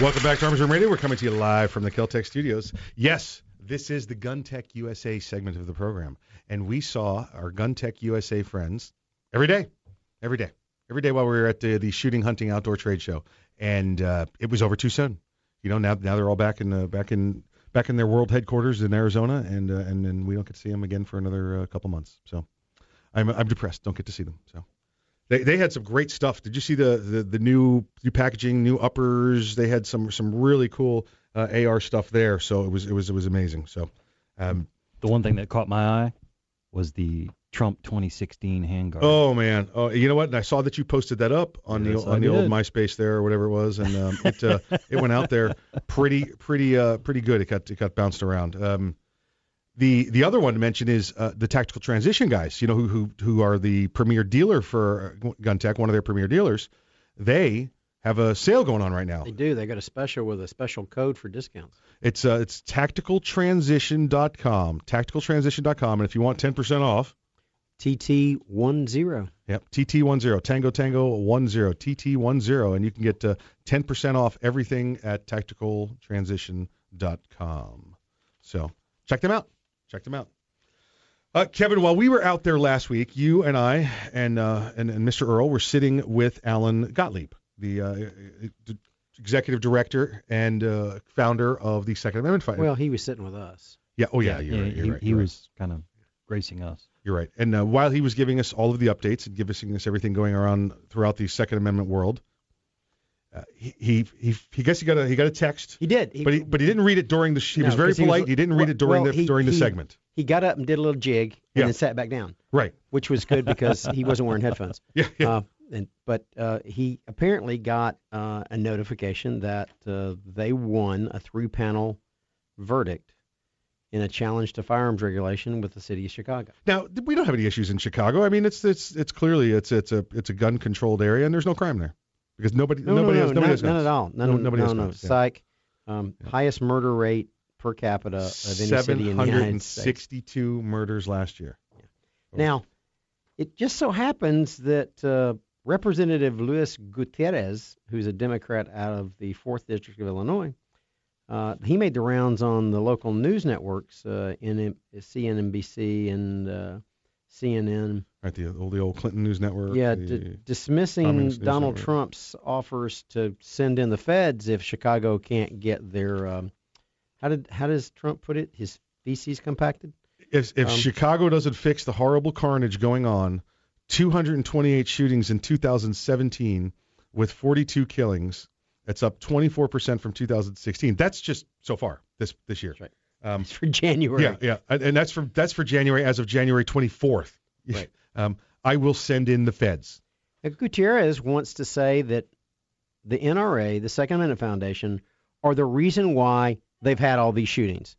Welcome back to Arms Room Radio. We're coming to you live from the Keltec studios. Yes, this is the Gun Tec USA segment of the program. And we saw our Gun Tec USA friends every day, every day, every day while we were at the, the shooting, hunting, outdoor trade show. And uh, it was over too soon. You know, now now they're all back in uh, back in back in their world headquarters in Arizona, and uh, and then we don't get to see them again for another uh, couple months. So I'm I'm depressed. Don't get to see them. So they they had some great stuff. Did you see the the, the new new packaging, new uppers? They had some some really cool uh, AR stuff there. So it was it was it was amazing. So um, The one thing that caught my eye was the Trump 2016 handguard. oh man, oh you know what? And I saw that you posted that up on Yes, the I on the old. MySpace there or whatever it was, and um, it uh, it went out there <laughs> pretty pretty uh, pretty good. It got it got bounced around. Um, the the other one to mention is uh, the tactical transition guys. You know who who who are the premier dealer for uh, GunTec, one of their premier dealers. They have a sale going on right now. They do. They got a special with a special code for discounts. It's uh, it's tacticaltransition.com, tacticaltransition.com, and if you want 10% off, TT10. Yep, TT10, Tango Tango 10, TT10, and you can get uh, 10% off everything at tacticaltransition.com. So check them out. Check them out. Uh, Kevin, while we were out there last week, you and I and uh, and, and Mr. Earl were sitting with Alan Gottlieb, the uh, d- executive director and uh, founder of the Second Amendment Fight. Well, he was sitting with us. yeah, oh yeah, you're Yeah, right. You're he, right. he you're right. was kind of gracing us. You're right. And uh, while he was giving us all of the updates and giving us everything going around throughout the Second Amendment world, uh, he, he he he guess he got a he got a text. He did. He, but he but he didn't read it during the. Sh- he No, was very 'cause he was- polite. he didn't read it during well, the he- during the he- segment. He got up and did a little jig and Yeah. then sat back down. Right. Which was good because he <laughs> wasn't wearing headphones. <laughs> Yeah. yeah. Uh, and but uh, he apparently got uh, a notification that uh, they won a three-panel verdict in a challenge to firearms regulation with the city of Chicago. now we don't have any issues in Chicago. I mean, it's it's it's clearly it's it's a it's a gun controlled area and there's no crime there because nobody No, nobody no, has no, nobody none, has none guns. at all. None, no, no, nobody no, has no. guns. yeah. Psych. Um, Highest murder rate per capita of any city in the United States. 762 murders last year. Now, it just so happens that uh, Representative Luis Gutierrez, who's a Democrat out of the fourth district of Illinois, uh, he made the rounds on the local news networks, uh, in CNNBC and uh, CNN. Right, the old the old Clinton News Network. Yeah, d- dismissing Donald Network. Trump's offers to send in the feds if Chicago can't get their. Um, how did how does Trump put it? His feces compacted. If if Um, Chicago doesn't fix the horrible carnage going on 228 shootings in 2017 with 42 killings. That's up 24% from 2016. That's just so far this this year. Right. Um, <laughs> for January. yeah, yeah, and, and that's for that's for January as of January 24th. Right. <laughs> Um, I will send in the feds. Gutierrez wants to say that the NRA, the Second Amendment Foundation, are the reason why they've had all these shootings.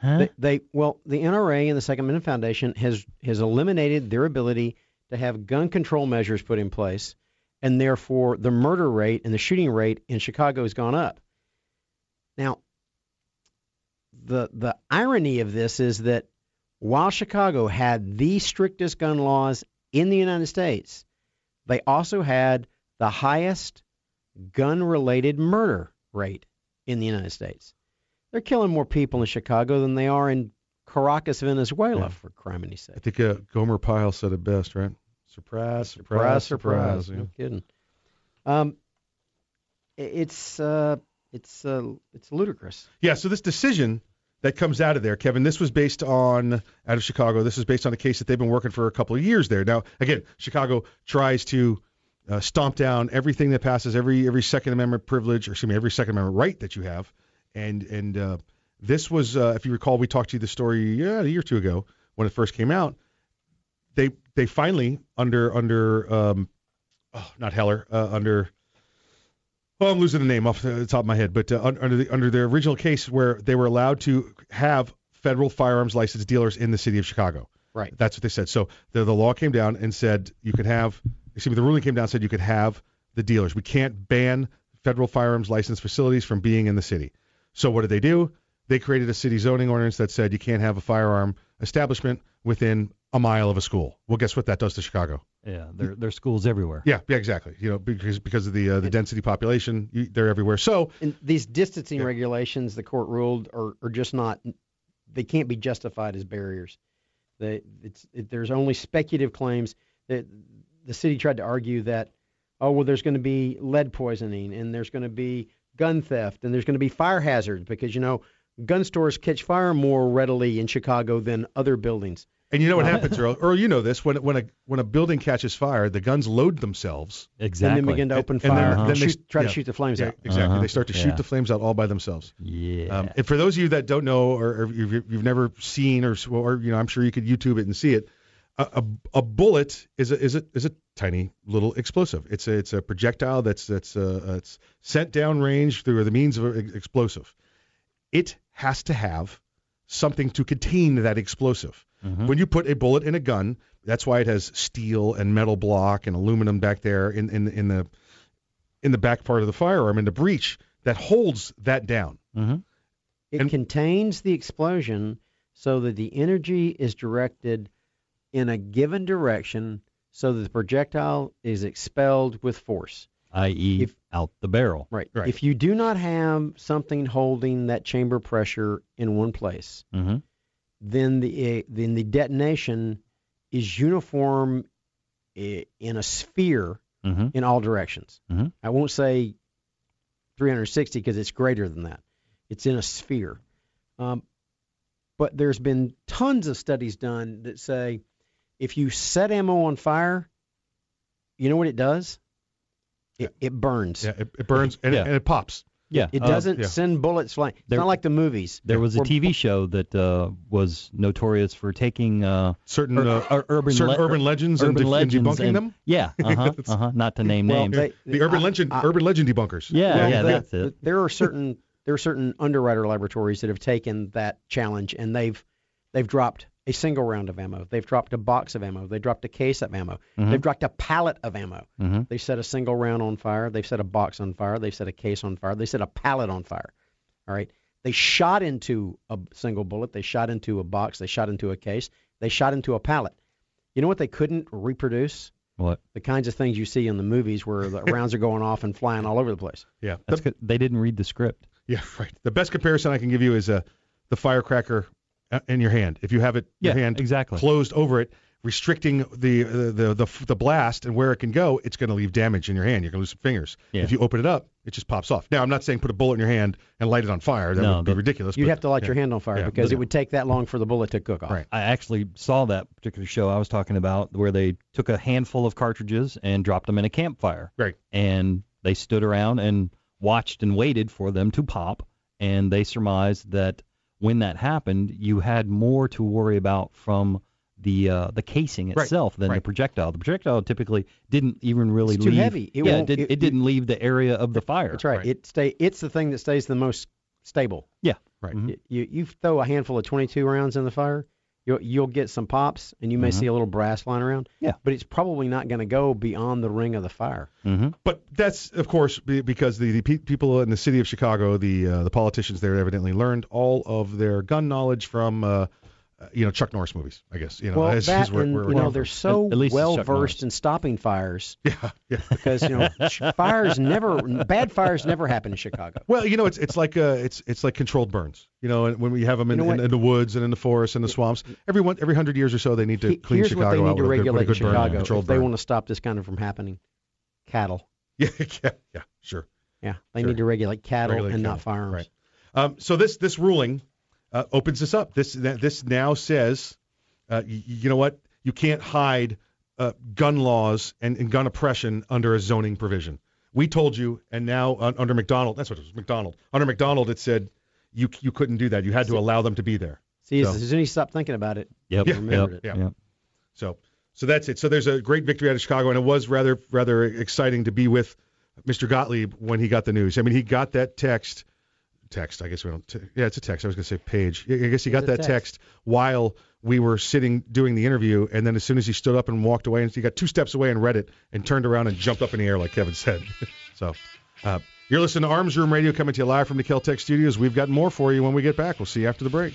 Huh? They, they well, the NRA and the Second Amendment Foundation has has eliminated their ability to have gun control measures put in place, and therefore the murder rate and the shooting rate in Chicago has gone up. Now, the the irony of this is that while Chicago had the strictest gun laws in the United States, they also had the highest gun related murder rate in the United States. They're killing more people in Chicago than they are in Caracas, Venezuela, Yeah. for criminy sake. I think uh, Gomer Pyle said it best, right? Surprise, surprise, surprise. No kidding. Um, it's uh, it's uh, it's ludicrous. Yeah, so this decision that comes out of there, Kevin, this was based on out of Chicago. This is based on a case that they've been working for a couple of years there. Now, again, Chicago tries to uh, stomp down everything that passes, every every Second Amendment privilege, or excuse me, every Second Amendment right that you have. And and uh, this was, uh, if you recall, we talked to you the story yeah, a year or two ago when it first came out. They they finally under under um, oh, not Heller uh, under well, I'm losing the name off the top of my head, but uh, under the under the original case where they were allowed to have federal firearms license dealers in the city of Chicago. Right. That's what they said. So the the law came down and said you could have. Excuse me. The ruling came down and said you could have the dealers. We can't ban federal firearms license facilities from being in the city. So what did they do? They created a city zoning ordinance that said you can't have a firearm establishment within a mile of a school. Well, guess what that does to Chicago? Yeah, there there's schools everywhere. Yeah, yeah, exactly. You know, because because of the uh, the density population, you, they're everywhere. So And these distancing regulations, the court ruled, are, are just not. They can't be justified as barriers. They, it's it, there's only speculative claims that the city tried to argue that, oh well, there's going to be lead poisoning and there's going to be gun theft and there's going to be fire hazards because you know gun stores catch fire more readily in Chicago than other buildings. And you know what Uh, happens, Earl? Earl, you know this. When when a when a building catches fire, the guns load themselves. Exactly. And then begin to open And- and then- fire, then they- shoot, try to shoot the flames yeah, out. Exactly. Uh-huh. They start to Yeah. shoot the flames out all by themselves. Yeah. Um, and for those of you that don't know, or, or you've, you've never seen, or, or you know, I'm sure you could YouTube it and see it. A, a, a bullet is a is a is a tiny little explosive. It's a it's a projectile that's that's uh, it's sent down range through the means of an explosive. It has to have something to contain that explosive. When you put a bullet in a gun, that's why it has steel and metal block and aluminum back there in in in the in the back part of the firearm in the breech that holds that down. Mm-hmm. It contains the explosion so that the energy is directed in a given direction so that the projectile is expelled with force. i.e., out the barrel. Right. If you do not have something holding that chamber pressure in one place, Mm-hmm. Then the eh, then the detonation is uniform in a sphere Mm-hmm. in all directions. Mm-hmm. I won't say 360 because it's greater than that. It's in a sphere. Um, but there's been tons of studies done that say if you set ammo on fire, you know what it does? It, it burns. Yeah, it, it burns and, Yeah. it, and it pops. Yeah. It uh, doesn't yeah. send bullets flying. It's There- not like the movies. There was a TV show that uh, was notorious for taking uh, certain ur- uh, ur- urban certain le- urban legends and urban def- and debunking and- them? Yeah, <laughs> uh-huh, uh-huh. Not to name Well, names. they- the urban I- legend I- urban legend debunkers. yeah, Well, yeah, they- that's it. There are certain there are certain underwriter laboratories that have taken that challenge and they've they've dropped a single round of ammo. They've dropped a box of ammo. They dropped a case of ammo. Mhm. They've dropped a pallet of ammo. Mhm. They set a single round on fire. They've set a box on fire. They've set a case on fire. They set a pallet on fire. All right. They shot into a single bullet. They shot into a box. They shot into a case. They shot into a pallet. You know what they couldn't reproduce? What? The kinds of things you see in the movies where the <laughs> rounds are going off and flying all over the place. Yeah. That's good. They didn't read the script. Yeah, <laughs> right. The best comparison I can give you is uh, the firecracker Uh, in your hand. If you have it, your Yeah, hand exactly. closed over it, restricting the, the the the the blast and where it can go, it's going to leave damage in your hand. You're going to lose some fingers. Yeah. If you open it up, it just pops off. Now, I'm not saying put a bullet in your hand and light it on fire. That No, would be ridiculous. You'd but- have to light yeah. your hand on fire Yeah, because but- it would take that long for the bullet to cook off. Right. I actually saw that particular show I was talking about where they took a handful of cartridges and dropped them in a campfire. Right. And they stood around and watched and waited for them to pop. And they surmised that when that happened, you had more to worry about from the uh, the casing Right, itself than the projectile. The projectile typically didn't even really It's too leave. heavy. It yeah, won't- it, did, it- it, didn't leave the area of the fire. That's right. It stay. It's the thing that stays the most stable. Yeah. Right. Mhm. You you throw a handful of 22 rounds in the fire, you'll you'll get some pops, and you may Mhm. see a little brass flying around. Yeah. But it's probably not going to go beyond the ring of the fire. Mm-hmm. But that's of course because the, the pe- people in the city of Chicago, the uh, the politicians there, evidently learned all of their gun knowledge from. Uh, you know Chuck Norris movies, I guess. You know, well, is- that is where- and where you know they're so At- at least well versed Norris. in stopping fires <laughs> Yeah, yeah. because you know <laughs> fires never bad fires never happen in Chicago. Well, you know, it's it's like uh, it's it's like controlled burns. You know, and when we have them in, You know in, in the woods and in the forests and the swamps, every one every hundred years or so they need to He- clean Here's Chicago what they need to with a good- with a regulate good Chicago controlled if they burn. want to stop this kind of from happening. Cattle. <laughs> Yeah, yeah, yeah, sure. Yeah, they Sure. need to regulate cattle Regulate and cattle, not firearms. right. Um, so this this ruling uh, opens this up. This this now says, uh, y- you know what? You can't hide uh, gun laws and, and gun oppression under a zoning provision. We told you, and now uh, under McDonald, that's what it was, McDonald. Under McDonald, it said you you couldn't do that. You had to allow them to be there. See, So- as soon as you stop thinking about it, Yep. you Yeah, remembered yeah, it. yeah. So so that's it. So there's a great victory out of Chicago, and it was rather rather exciting to be with Mr. Gottlieb when he got the news. I mean, he got that text. Text, I guess we don't. T- yeah, it's a text. I was gonna say page. I guess he got that text. text while we were sitting doing the interview, and then as soon as he stood up and walked away, and he got two steps away and read it, and turned around and jumped up in the air like Kevin said. <laughs> so, uh, you're listening to Arms Room Radio coming to you live from the Keltec studios. We've got more for you when we get back. We'll see you after the break.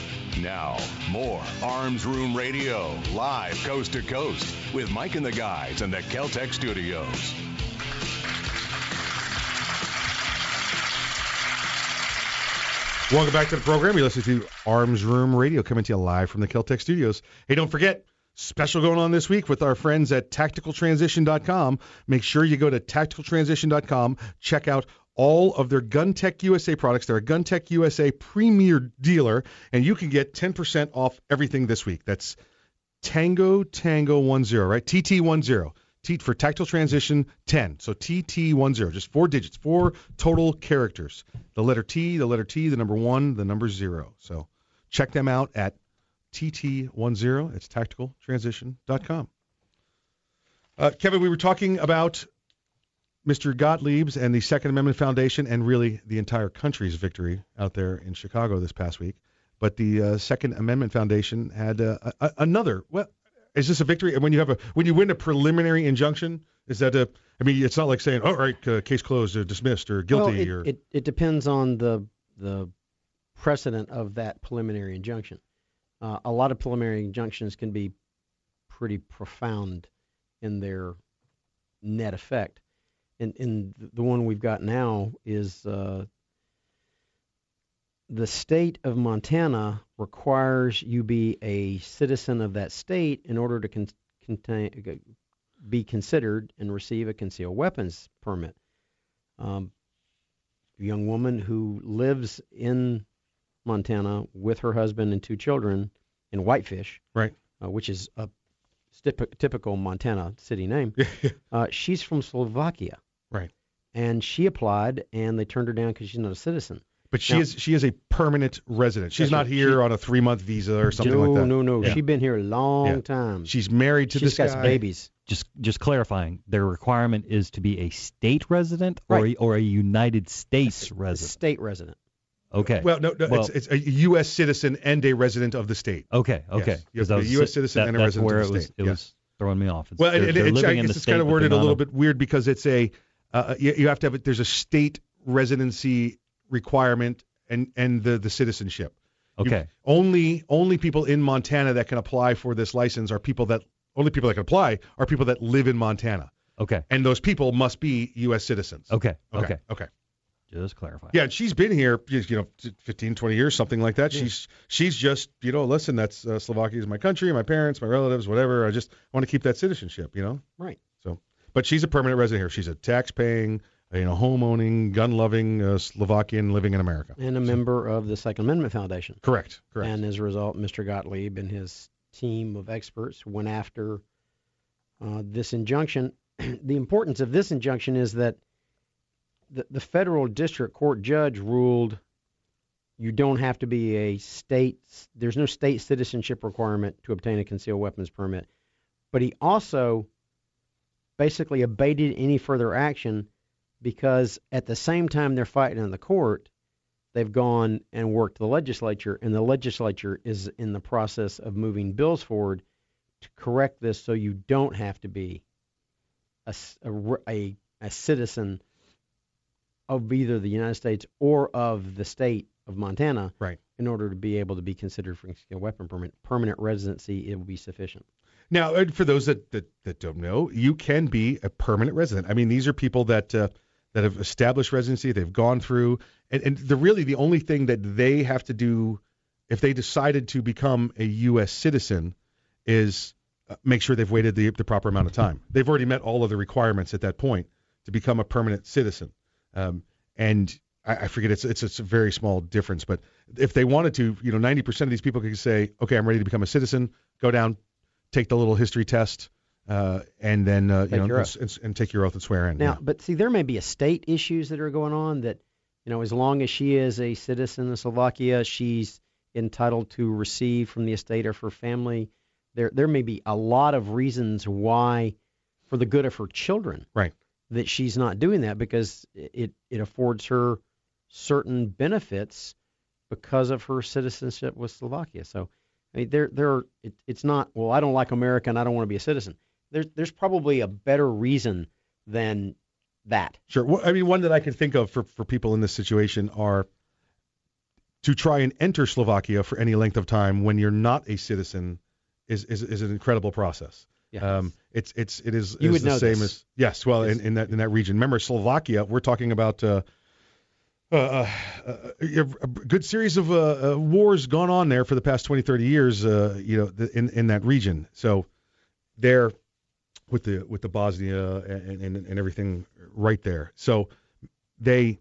Now, more Arms Room Radio, live coast to coast, with Mike and the guys in the Keltec studios. Welcome back to the program. You're listening to Arms Room Radio coming to you live from the Keltec studios. Hey, don't forget, special going on this week with our friends at tacticaltransition.com. Make sure you go to tacticaltransition.com, check out all of their GunTec USA products. They're a GunTec USA premier dealer, and you can get 10% off everything this week. That's Tango Tango 10, right? TT10. T for tactile transition 10. So TT10, just four digits, four total characters. The letter T, the letter T, the number one, the number zero. So check them out at TT10. It's tacticaltransition.com. Uh, Kevin, we were talking about Mr. Gottlieb's and the Second Amendment Foundation and really the entire country's victory out there in Chicago this past week. But the uh, Second Amendment Foundation had uh, a, another, well, is this a victory? And when you have a when you win a preliminary injunction, is that a? I mean, it's not like saying, "All right, uh, case closed, or dismissed, or guilty." Well, it, or it, it depends on the the precedent of that preliminary injunction. Uh, a lot of preliminary injunctions can be pretty profound in their net effect, and, and the one we've got now is uh, the state of Montana requires you be a citizen of that state in order to con- contain, be considered and receive a concealed weapons permit. Um, a young woman who lives in Montana with her husband and two children in Whitefish, right, uh, which is a typ- typical Montana city name. <laughs> uh, she's from Slovakia, right, and she applied, and they turned her down because she's not a citizen. But she Now- is she is a permanent resident. She's not here She- on a three month visa or something no, like that. no, no. Yeah. She's been here a long Yeah. time. She's married to She's this got guy. babies. Just just clarifying, their requirement is to be a state resident or Right. a, or a United States resident. State resident. Okay. Well, no, no Well- it's, it's a U.S. citizen and a resident of the state. Okay, okay. Yes. You have 'Cause to I a was- U.S. citizen that- and a that's resident where of the it was, state. It Yes. was throwing me off. It's, Well, they're, and, they're and living I guess it's kind of worded a they're little bit weird because it's a uh, you, you have to have it. there's a state residency requirement and and the the citizenship. You- Okay. only only people in Montana that can apply for this license are people that only people that can apply are people that live in Montana. Okay. And those people must be U.S. citizens. Okay. Okay. Okay. Okay. Just clarify. Yeah, and she's been here, you know, 15, 20 years, something like that. She's she's just, you know, listen, that's uh, Slovakia is my country, my parents, my relatives, whatever. I just want to keep that citizenship, you know. Right. So, but she's a permanent resident here. She's a tax-paying, you know, home-owning, gun-loving uh, Slovakian living in America. And a member of the Second Amendment Foundation. Correct. Correct. And as a result, Mr. Gottlieb and his team of experts went after uh, this injunction. <clears throat> the importance of this injunction is that the, the federal district court judge ruled you don't have to be a state, there's no state citizenship requirement to obtain a concealed weapons permit. But he also basically abated any further action because at the same time they're fighting in the court, they've gone and worked the legislature, and the legislature is in the process of moving bills forward to correct this so you don't have to be a a citizen of either the United States or of the state of Montana right. in order to be able to be considered for a weapon permit. Permanent residency, it will be sufficient. Now, for those that, that, that don't know, you can be a permanent resident. I mean, these are people that uh, that have established residency. They've gone through, and, and the really the only thing that they have to do if they decided to become a U.S. citizen is uh, make sure they've waited the, the proper amount of time. They've already met all of the requirements at that point to become a permanent citizen. Um, and I, forget it's, it's it's a very small difference, but if they wanted to, you know, 90% of these people could say, okay, I'm ready to become a citizen. Go down, take the little history test, uh, and then uh, you Take know your and, oath. and, and take your oath and swear in. Now, yeah. but see, there may be estate issues that are going on that, you know, as long as she is a citizen of Slovakia, she's entitled to receive from the estate of her family. There, there may be a lot of reasons why, for the good of her children, right, that she's not doing that because it it affords her certain benefits because of her citizenship with Slovakia. So, I mean, there, there, it, it's not. Well, I don't like America and I don't want to be a citizen. There's, there's probably a better reason than that. Sure. Well, I mean, one that I can think of for, for people in this situation are to try and enter Slovakia for any length of time when you're not a citizen is is, is an incredible process. Yes. Um, it's it's it is, You is would the know same this. as yes. Well, in, in that in that region. Remember Slovakia? We're talking about. Uh, uh, uh, uh, a good series of uh, uh, wars gone on there for the past 20, 30 years, uh, you know, th- in in that region. So there, with the with the Bosnia and, and and everything right there. So they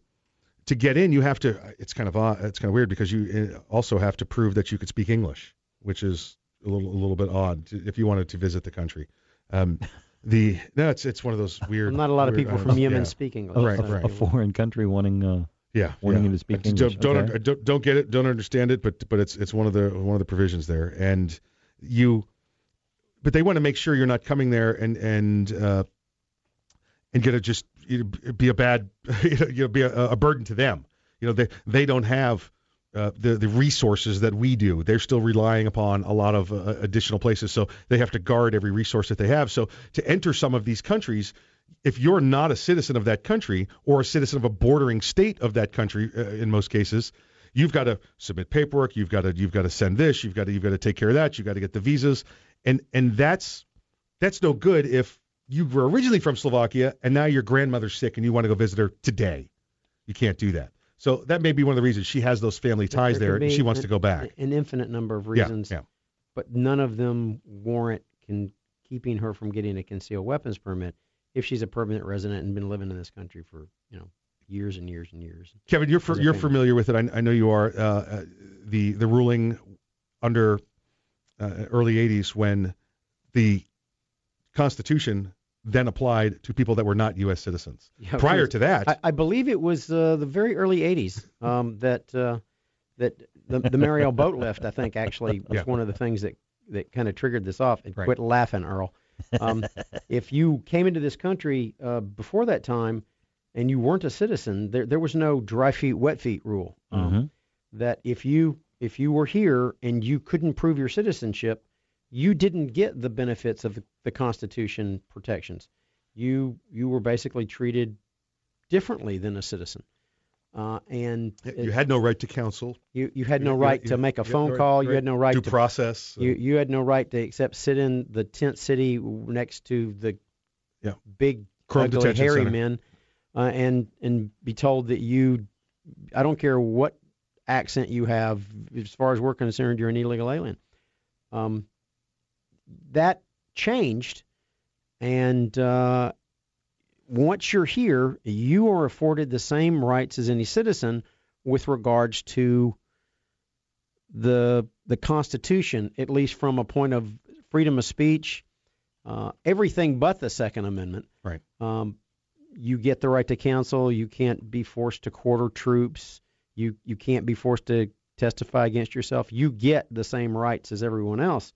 to get in, you have to. It's kind of odd, it's kind of weird because you uh, also have to prove that you could speak English, which is a little a little bit odd to, if you wanted to visit the country. Um, the no, it's it's one of those weird. Not a lot of people from know, Yemen yeah. speak English. A, Right, a- right. a foreign country wanting uh, Yeah, wanting yeah. you to speak I English. Don't, okay. don't, don't don't get it. Don't understand it. But but it's it's one of the one of the provisions there. And you, but they want to make sure you're not coming there and and uh, and gonna just you know, be a bad you <laughs> know, you know be a, a burden to them. You know they they don't have. Uh, the the resources that we do, they're still relying upon a lot of uh, additional places, so they have to guard every resource that they have. So to enter some of these countries, if you're not a citizen of that country or a citizen of a bordering state of that country, uh, in most cases, you've got to submit paperwork. You've got to you've got to send this. You've got to you've got to take care of that. You've got to get the visas, and and that's that's no good if you were originally from Slovakia and now your grandmother's sick and you want to go visit her today. You can't do that. So that may be one of the reasons she has those family ties there, could and she wants an- to go back. An infinite number of reasons, Yeah, yeah. But none of them warrant can keeping her from getting a concealed weapons permit if she's a permanent resident and been living in this country for you know years and years and years. Kevin, you're a you're familiar with it. I, I know you are. Uh, uh, the the ruling under uh, early '80s when the Constitution then applied to people that were not U.S. citizens. Yeah, Prior to that, I, I believe it was uh, the very early '80s <laughs> um, that uh, that the, the Mariel boat lift. I think actually was Yeah. one of the things that that kind of triggered this off. And Right. quit laughing, Earl. Um, if you came into this country uh, before that time and you weren't a citizen, there there was no dry feet, wet feet rule. Um, Mhm. That if you if you were here and you couldn't prove your citizenship, you didn't get the benefits of the, the Constitution protections. You you were basically treated differently than a citizen, uh, and you had no right to counsel. you you had no right you- to make a phone no right- call. You had no right due to process, uh, You you had no right to except sit in the tent city next to the Yeah. big Krome ugly Detention hairy Center. men, uh, and and be told that you, I don't care what accent you have, as far as we're concerned, you're an illegal alien. Um, that changed, and uh, once you're here, you are afforded the same rights as any citizen with regards to the the Constitution, at least from a point of freedom of speech, uh, everything but the Second Amendment. Right. Um, you get the right to counsel. You can't be forced to quarter troops. You you can't be forced to testify against yourself. You get the same rights as everyone else.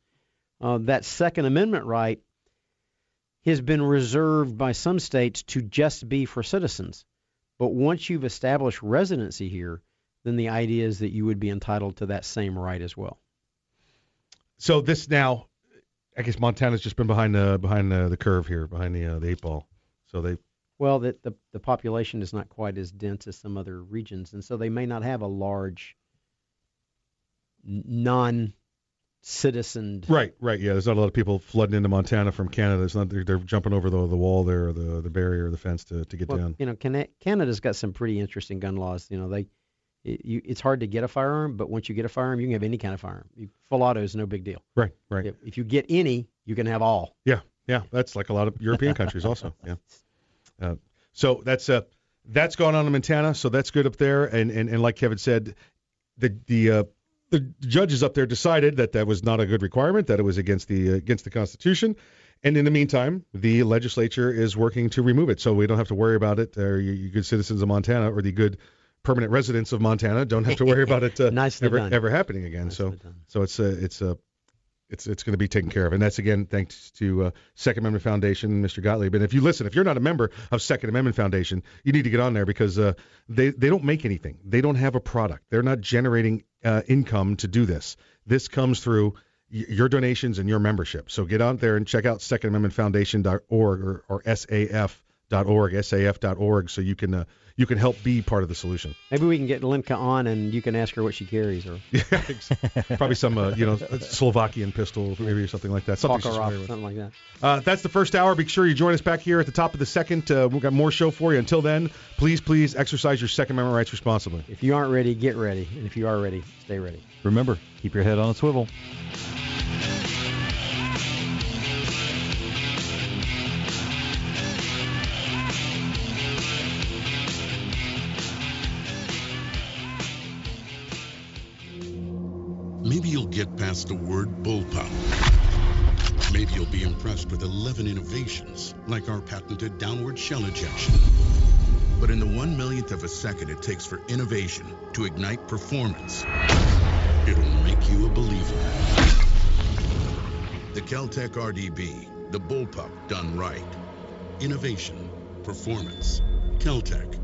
Uh, that Second Amendment right has been reserved by some states to just be for citizens. But once you've established residency here, then the idea is that you would be entitled to that same right as well. So this now, I guess Montana's just been behind the behind the, the curve here, behind the uh, the eight ball. So they Well, the, the the population is not quite as dense as some other regions, and so they may not have a large n- citizened. Right, right. Yeah, there's not a lot of people flooding into Montana from Canada. It's not they're, they're jumping over the the wall there, or the the barrier, or the fence to, to get Well, down. you know, Cana- Canada's got some pretty interesting gun laws. You know, they it, you, it's hard to get a firearm, but once you get a firearm, you can have any kind of firearm. You, full auto is no big deal. Right, right. If, if you get any, you can have all. Yeah, yeah. That's like a lot of European <laughs> countries also. Yeah. Uh, so that's uh that's gone on in Montana. So that's good up there. And and, and like Kevin said, the the uh, the judges up there decided that that was not a good requirement. That it was against the uh, against the Constitution. And in the meantime, the legislature is working to remove it, so we don't have to worry about it. Or you, you good citizens of Montana, or the good permanent residents of Montana, don't have to worry about it uh, <laughs> ever done. ever happening again. so so it's a, it's uh, it's it's going to be taken care of, and that's again thanks to uh, Second Amendment Foundation, Mr. Gottlieb. And if you listen, if you're not a member of Second Amendment Foundation, you need to get on there because uh, they they don't make anything. They don't have a product. They're not generating uh, income to do this. This comes through your donations and your membership. So get out there and check out SecondAmendmentFoundation.org or, or SAF.org, SAF.org, so you can uh, you can help be part of the solution. Maybe we can get Linka on, and you can ask her what she carries, or <laughs> yeah, Probably some uh, you know Slovakian pistol, maybe or something like that. Something she's Makarov, familiar with. something like that. Uh, that's the first hour. Be sure you join us back here at the top of the second. Uh, we've got more show for you. Until then, please, please exercise your Second Amendment rights responsibly. If you aren't ready, get ready, and if you are ready, stay ready. Remember, keep your head on a swivel. Maybe you'll get past the word bullpup. Maybe you'll be impressed with 11 innovations, like our patented downward shell ejection. But in the one millionth of a second it takes for innovation to ignite performance, it'll make you a believer. The Keltec RDB, the bullpup done right. Innovation, performance, Keltec.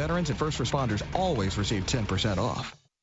veterans and first responders always receive 10% off.